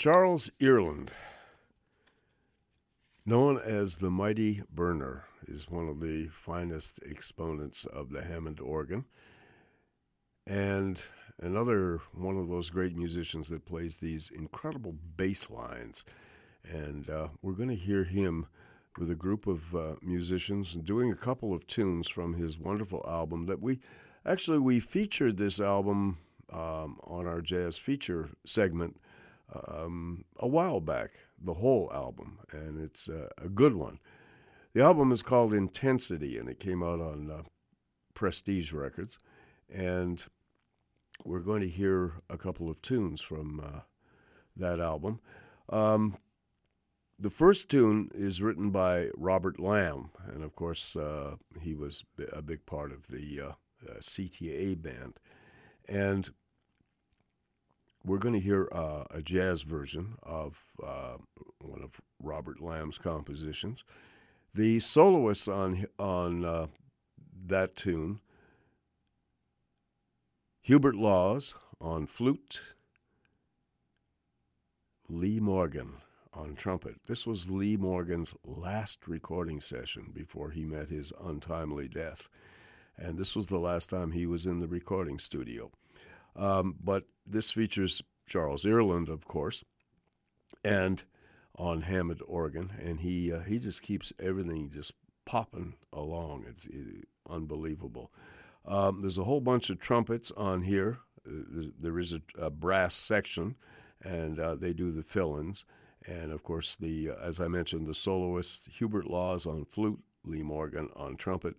Charles Earland, known as the Mighty Burner, is one of the finest exponents of the Hammond organ, and another one of those great musicians that plays these incredible bass lines. And uh, we're going to hear him with a group of uh, musicians doing a couple of tunes from his wonderful album that we actually we featured this album um, on our jazz feature segment um, a while back, the whole album, and it's uh, a good one. The album is called Intensity, and it came out on uh, Prestige Records. And we're going to hear a couple of tunes from uh, that album. Um, the first tune is written by Robert Lamm, and of course, uh, he was a big part of the uh, uh, CTA band. And we're going to hear uh, a jazz version of uh, one of Robert Lamm's compositions. The soloists on on uh, that tune, Hubert Laws on flute, Lee Morgan on trumpet. This was Lee Morgan's last recording session before he met his untimely death, and this was the last time he was in the recording studio. Um, but this features Charles Earland, of course, and on Hammond organ, and he uh, he just keeps everything just popping along. It's uh, unbelievable. Um, there's a whole bunch of trumpets on here. There is a, a, brass section, and uh, they do the fill-ins. And of course, the uh, as I mentioned, the soloist Hubert Laws on flute, Lee Morgan on trumpet,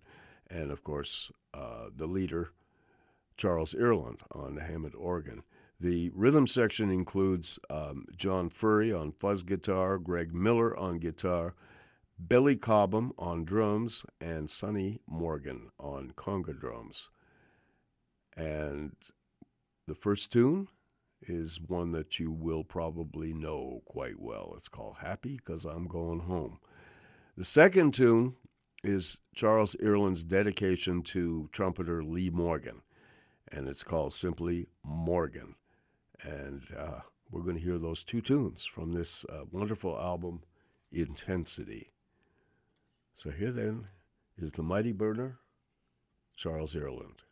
and of course uh, the leader Charles Earland on the Hammond organ. The rhythm section includes um, John Furry on fuzz guitar, Greg Miller on guitar, Billy Cobham on drums, and Sonny Morgan on conga drums. And the first tune is one that you will probably know quite well. It's called Happy Because I'm Going Home. The second tune is Charles Earland's dedication to trumpeter Lee Morgan, and it's called simply Morgan. And uh, we're going to hear those two tunes from this uh, wonderful album, Intensity. So here then is the Mighty Burner, Charles Earland.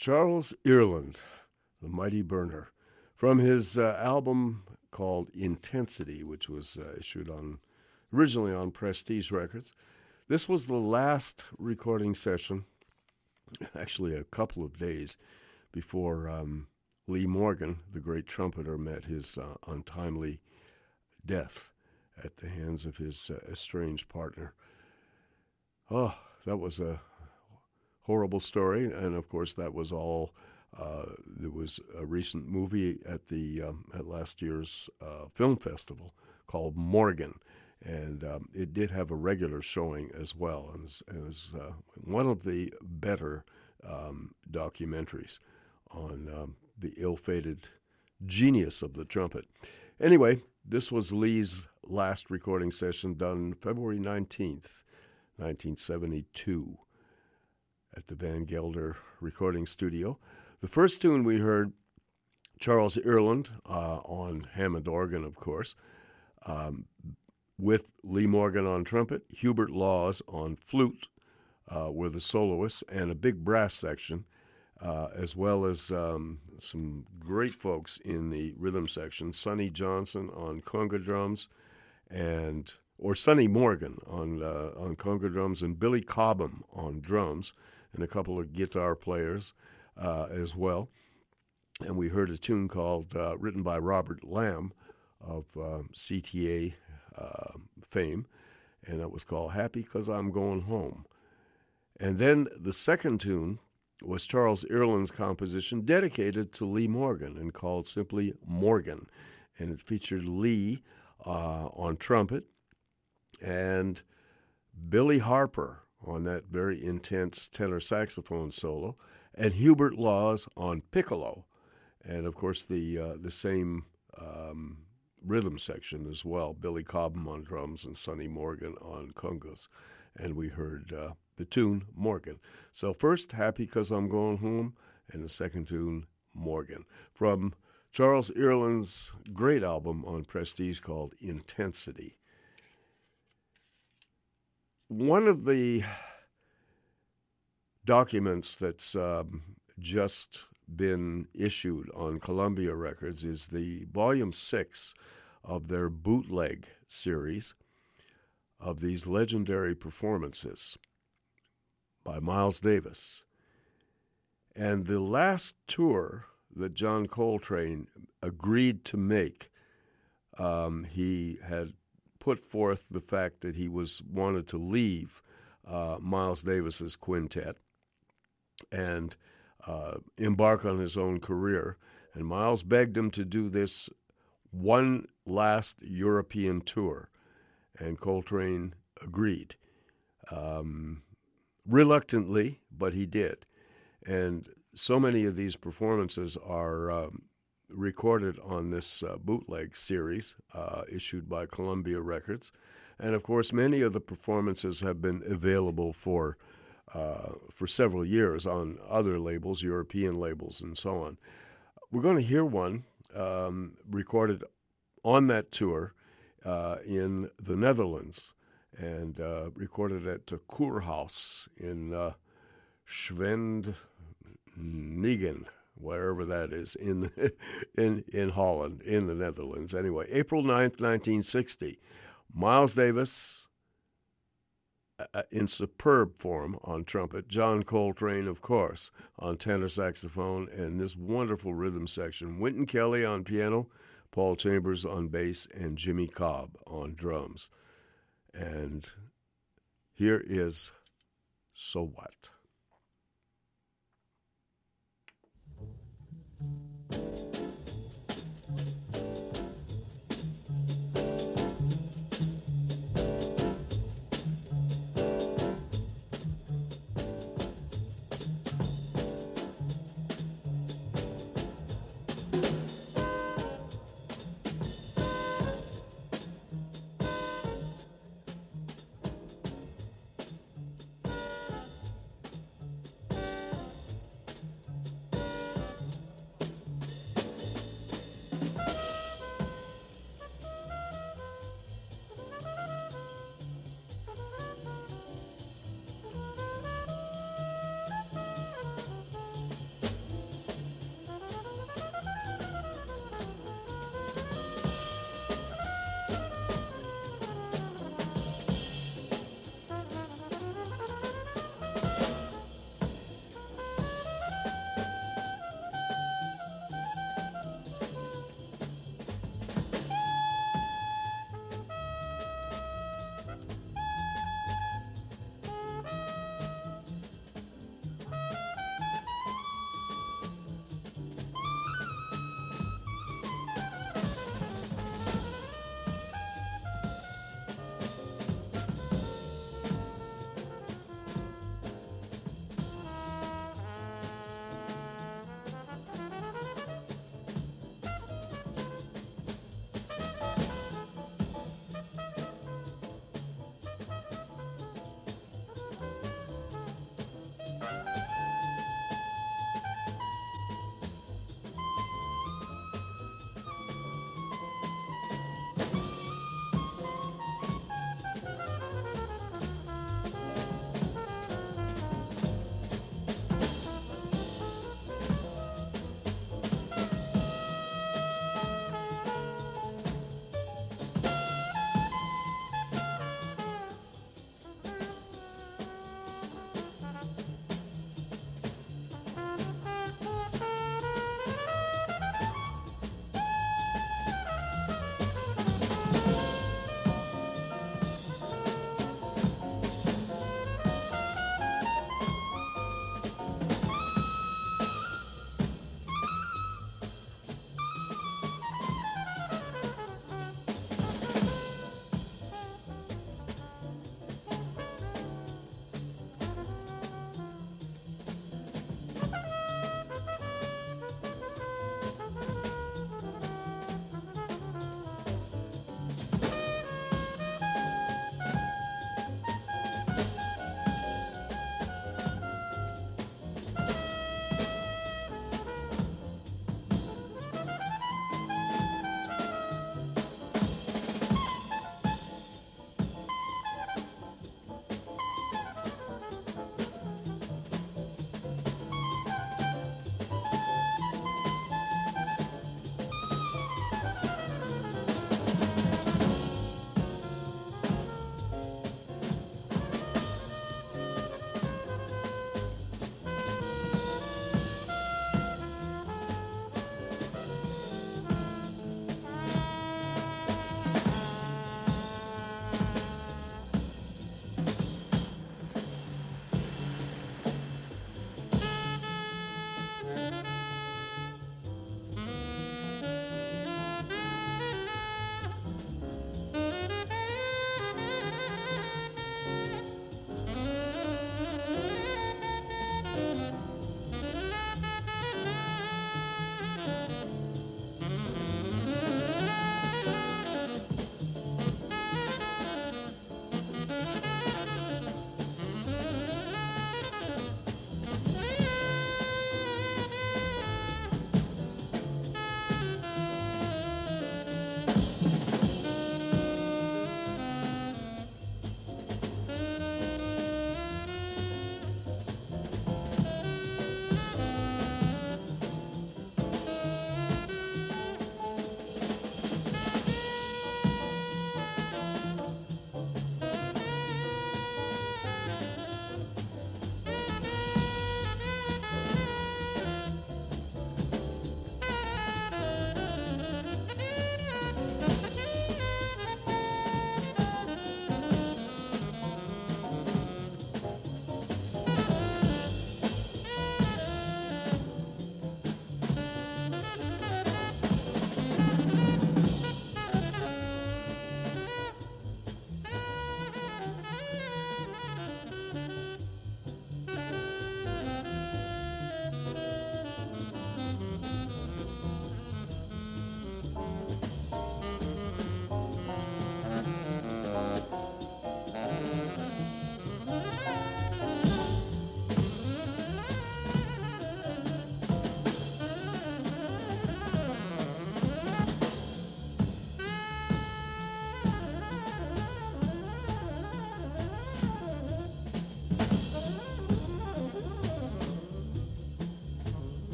Charles Earland, the mighty burner, from his uh, album called Intensity, which was uh, issued on originally on Prestige Records. This was the last recording session, actually a couple of days before um, Lee Morgan, the great trumpeter, met his uh, untimely death at the hands of his uh, estranged partner. Oh, that was a horrible story, and of course, that was all. Uh, there was a recent movie at the um, at last year's uh, film festival called Morgan, and um, it did have a regular showing as well, and it was, uh, one of the better um, documentaries on um, the ill-fated genius of the trumpet. Anyway, this was Lee's last recording session done February 19th, 1972 at the Van Gelder recording studio. The first tune we heard, Charles Earland uh, on Hammond organ, of course, um, with Lee Morgan on trumpet, Hubert Laws on flute uh, were the soloists, and a big brass section, uh, as well as um, some great folks in the rhythm section. Sonny Johnson on conga drums, and or Sonny Morgan on uh, on conga drums, and Billy Cobham on drums, and a couple of guitar players uh, as well. And we heard a tune called uh, written by Robert Lamm of uh, CTA uh, fame, and that was called Happy Because I'm Going Home. And then the second tune was Charles Earland's composition dedicated to Lee Morgan and called simply Morgan. And it featured Lee uh, on trumpet and Billy Harper on that very intense tenor saxophone solo, and Hubert Laws on piccolo, and of course the uh, the same um, rhythm section as well. Billy Cobham on drums and Sonny Morgan on congas, and we heard uh, the tune Morgan. So first, happy because I'm going home, and the second tune Morgan from Charles Earland's great album on Prestige called Intensity. One of the documents that's um, just been issued on Columbia Records is the volume six of their bootleg series of these legendary performances by Miles Davis. And the last tour that John Coltrane agreed to make, um, he had put forth the fact that he was wanted to leave uh, Miles Davis's quintet and uh, embark on his own career. And Miles begged him to do this one last European tour, and Coltrane agreed. Um, reluctantly, but he did. And so many of these performances are um, recorded on this uh, bootleg series uh, issued by Columbia Records. And of course, many of the performances have been available for uh, for several years on other labels, European labels, and so on. We're going to hear one um, recorded on that tour uh, in the Netherlands and uh, recorded at the Kurhaus in uh, Schwendnigen, wherever that is, in, in, in Holland, in the Netherlands. Anyway, April 9th, 1960. Miles Davis, uh, in superb form on trumpet, John Coltrane, of course, on tenor saxophone, and this wonderful rhythm section. Wynton Kelly on piano, Paul Chambers on bass, and Jimmy Cobb on drums. And here is So What?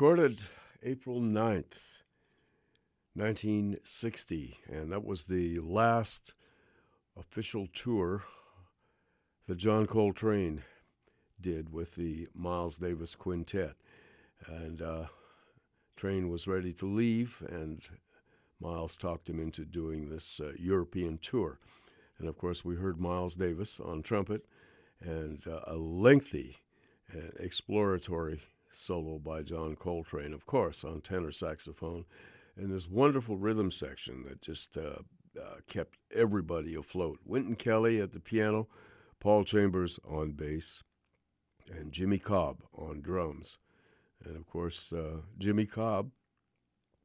Recorded April 9th, 1960, and that was the last official tour that John Coltrane did with the Miles Davis Quintet. And uh, Train was ready to leave, and Miles talked him into doing this uh, European tour. And of course, we heard Miles Davis on trumpet and uh, a lengthy uh, exploratory solo by John Coltrane, of course, on tenor saxophone, and this wonderful rhythm section that just uh, uh, kept everybody afloat. Wynton Kelly at the piano, Paul Chambers on bass, and Jimmy Cobb on drums. And of course, uh, Jimmy Cobb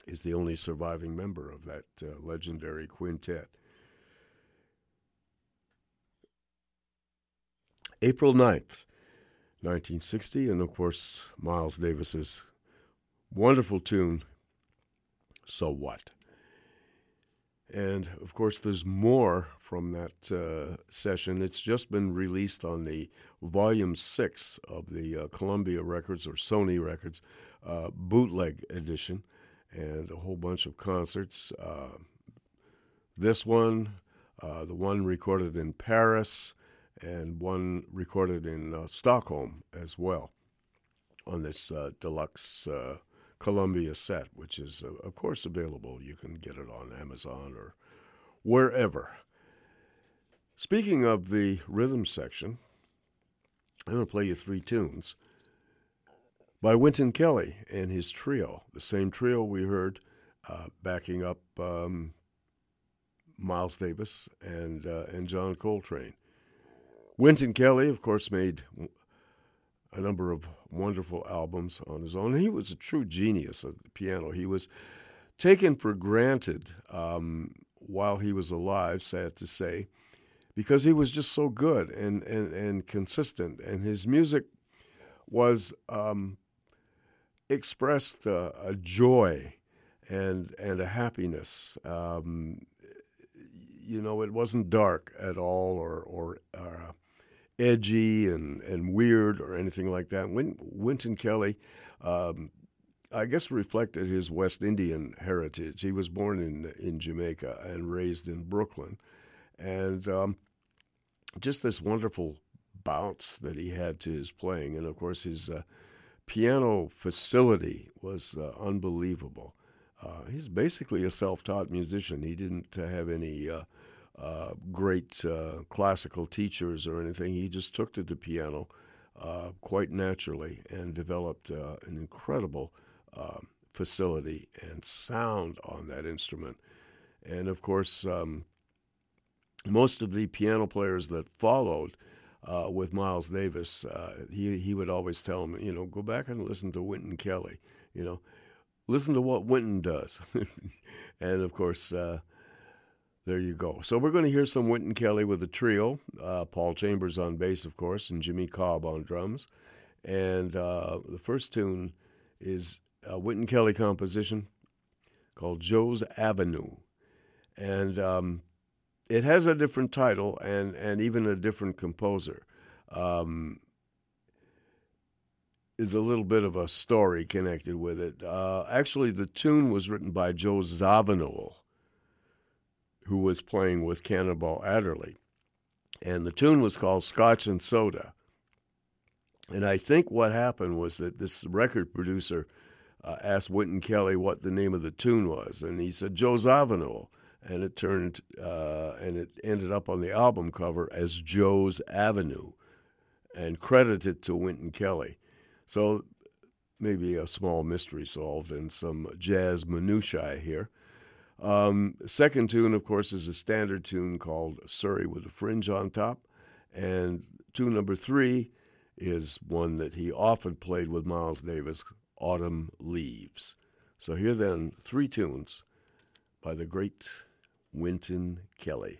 is the only surviving member of that uh, legendary quintet. April 9th, 1960, and of course, Miles Davis's wonderful tune, So What? And of course, there's more from that uh, session. It's just been released on the volume six of the uh, Columbia Records or Sony Records uh, bootleg edition, and a whole bunch of concerts. Uh, this one, uh, the one recorded in Paris, and one recorded in uh, Stockholm as well on this deluxe Columbia set, which is, uh, of course, available. You can get it on Amazon or wherever. Speaking of the rhythm section, I'm going to play you three tunes by Wynton Kelly and his trio, the same trio we heard uh, backing up um, Miles Davis and uh, and John Coltrane. Wynton Kelly, of course, made a number of wonderful albums on his own. He was a true genius at the piano. He was taken for granted um, while he was alive, sad to say, because he was just so good and, and, and consistent. And his music was um, expressed uh, a joy and, and a happiness. Um, you know, it wasn't dark at all or, or uh, edgy and, and weird or anything like that. Win, Wynton Kelly, um, I guess, reflected his West Indian heritage. He was born in in Jamaica and raised in Brooklyn, and um, just this wonderful bounce that he had to his playing, and of course his uh, piano facility was uh, unbelievable. Uh, he's basically a self-taught musician. He didn't have any uh, great uh, classical teachers or anything. He just took to the piano uh, quite naturally and developed uh, an incredible uh, facility and sound on that instrument. And of course, um, most of the piano players that followed uh, with Miles Davis, he he would always tell them, you know, go back and listen to Wynton Kelly, you know, listen to what Wynton does, and of course there you go. So we're going to hear some Wynton Kelly with a trio. Uh, Paul Chambers on bass, of course, and Jimmy Cobb on drums. And uh, the first tune is a Wynton Kelly composition called Joe's Avenue. And um, it has a different title and, and even a different composer. Um, is a little bit of a story connected with it. Uh, actually, the tune was written by Joe Zawinul who was playing with Cannonball Adderley. And the tune was called Scotch and Soda. And I think what happened was that this record producer uh, asked Wynton Kelly what the name of the tune was, and he said Joe Zawinul, and it turned uh, and it ended up on the album cover as Joe's Avenue, and credited to Wynton Kelly. So maybe a small mystery solved and some jazz minutiae here. Um, second tune, of course, is a standard tune called Surrey with a Fringe on Top. And tune number three is one that he often played with Miles Davis, Autumn Leaves. So here then, three tunes by the great Wynton Kelly.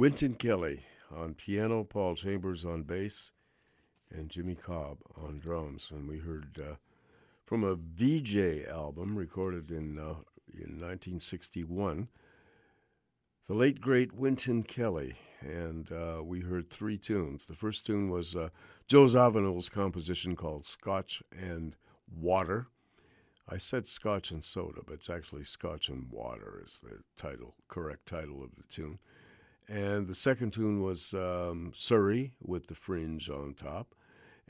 Wynton Kelly on piano, Paul Chambers on bass, and Jimmy Cobb on drums. And we heard uh, from a Vee-Jay album recorded in, uh, in 1961, the late great Wynton Kelly. And uh, we heard three tunes. The first tune was uh, Joe Zawinul's composition called Scotch and Water. I said Scotch and Soda, but it's actually Scotch and Water is the title, correct title of the tune. And the second tune was um, Surrey with the fringe on top.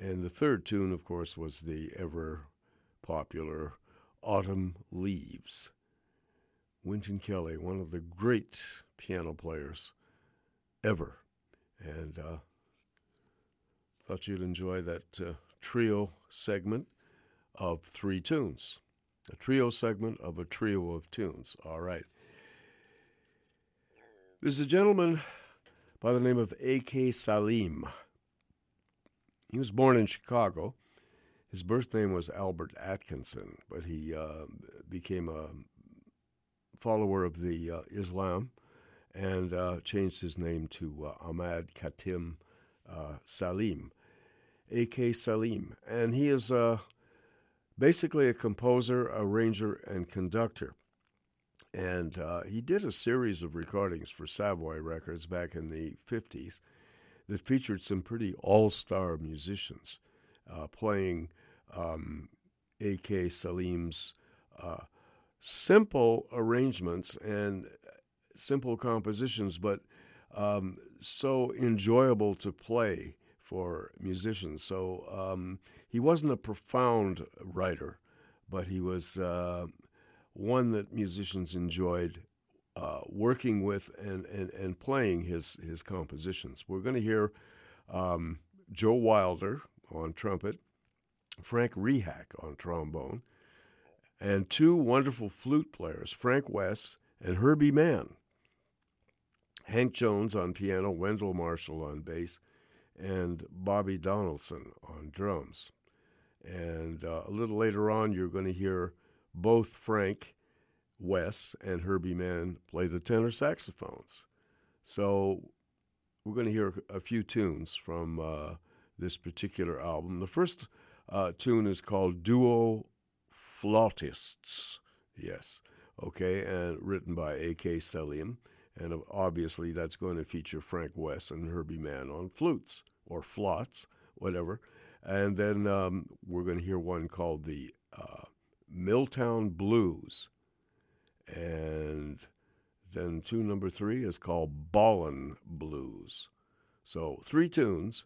And the third tune, of course, was the ever popular Autumn Leaves. Wynton Kelly, one of the great piano players ever. And uh, thought you'd enjoy that uh, trio segment of three tunes. A trio segment of a trio of tunes. All right. There's a gentleman by the name of A.K. Salim. He was born in Chicago. His birth name was Albert Atkinson, but he uh, became a follower of the uh, Islam and uh, changed his name to uh, Ahmad Khatim uh, Salim, A.K. Salim. And he is uh, basically a composer, arranger, and conductor. And uh, he did a series of recordings for Savoy Records back in the 50s that featured some pretty all star musicians uh, playing um, A.K. Salim's uh, simple arrangements and simple compositions, but um, so enjoyable to play for musicians. So um, he wasn't a profound writer, but he was uh, one that musicians enjoyed uh, working with and, and, and playing his, his compositions. We're going to hear um, Joe Wilder on trumpet, Frank Rehak on trombone, and two wonderful flute players, Frank Wess and Herbie Mann. Hank Jones on piano, Wendell Marshall on bass, and Bobby Donaldson on drums. And uh, a little later on, you're going to hear both Frank Wess and Herbie Mann play the tenor saxophones. So we're going to hear a few tunes from uh, this particular album. The first uh, tune is called Duo Flautists. Yes, okay, and written by A.K. Salim. And obviously, that's going to feature Frank Wess and Herbie Mann on flutes or flauts, whatever. And then um, we're going to hear one called the uh, Milltown Blues. And then tune number three is called Ballin' Blues. So three tunes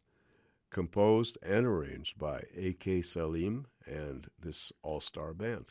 composed and arranged by A.K. Salim and this all star band.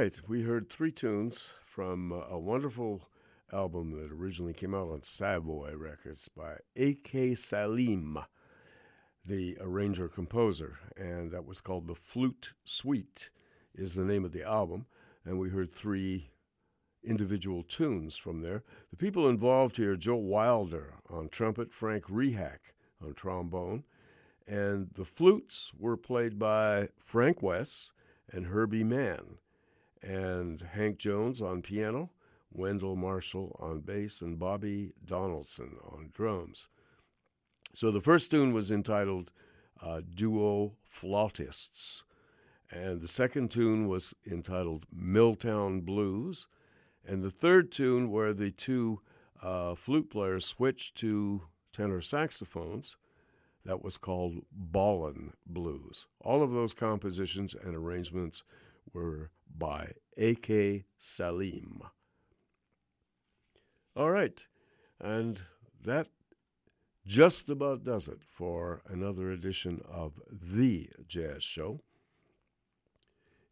Right, we heard three tunes from uh, a wonderful album that originally came out on Savoy Records by A.K. Salim, the arranger composer, and that was called The Flute Suite, is the name of the album. And we heard three individual tunes from there. The people involved here Joe Wilder on trumpet, Frank Rehak on trombone, and the flutes were played by Frank Wess and Herbie Mann and Hank Jones on piano, Wendell Marshall on bass, and Bobby Donaldson on drums. So the first tune was entitled uh, Duo Flautists, and the second tune was entitled Milltown Blues, and the third tune, where the two uh, flute players switched to tenor saxophones, that was called Ballin Blues. All of those compositions and arrangements were by A.K. Salim. All right, and that just about does it for another edition of The Jazz Show.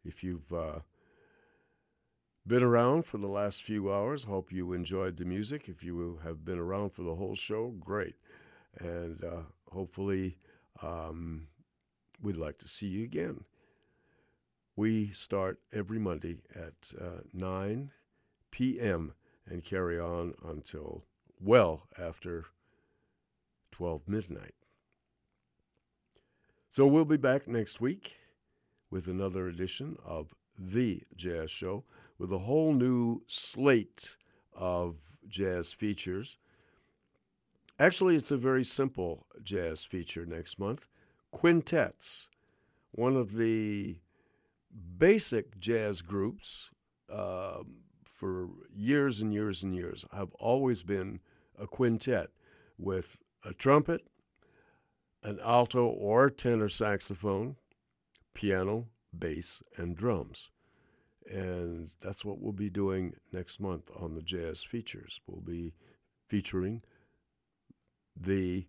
If you've uh, been around for the last few hours, hope you enjoyed the music. If you have been around for the whole show, great. And uh, hopefully, um, we'd like to see you again. We start every Monday at uh, 9 p.m. and carry on until well after 12 midnight. So we'll be back next week with another edition of The Jazz Show with a whole new slate of jazz features. Actually, it's a very simple jazz feature next month quintets. One of the basic jazz groups uh, for years and years and years have always been a quintet with a trumpet, an alto or tenor saxophone, piano, bass, and drums. And that's what we'll be doing next month on the jazz features. We'll be featuring the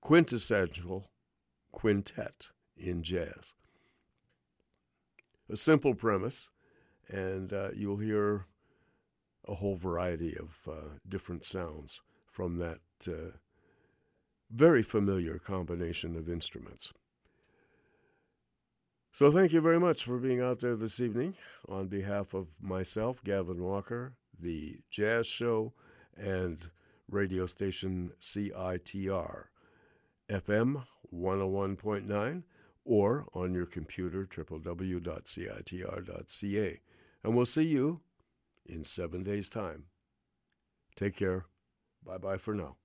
quintessential quintet in jazz a simple premise, and uh, you'll hear a whole variety of uh, different sounds from that uh, very familiar combination of instruments. So, thank you very much for being out there this evening. On behalf of myself, Gavin Walker, the Jazz Show, and radio station CITR, FM 101.9 or on your computer, www.citr.ca. And we'll see you in seven days' time. Take care. Bye bye for now.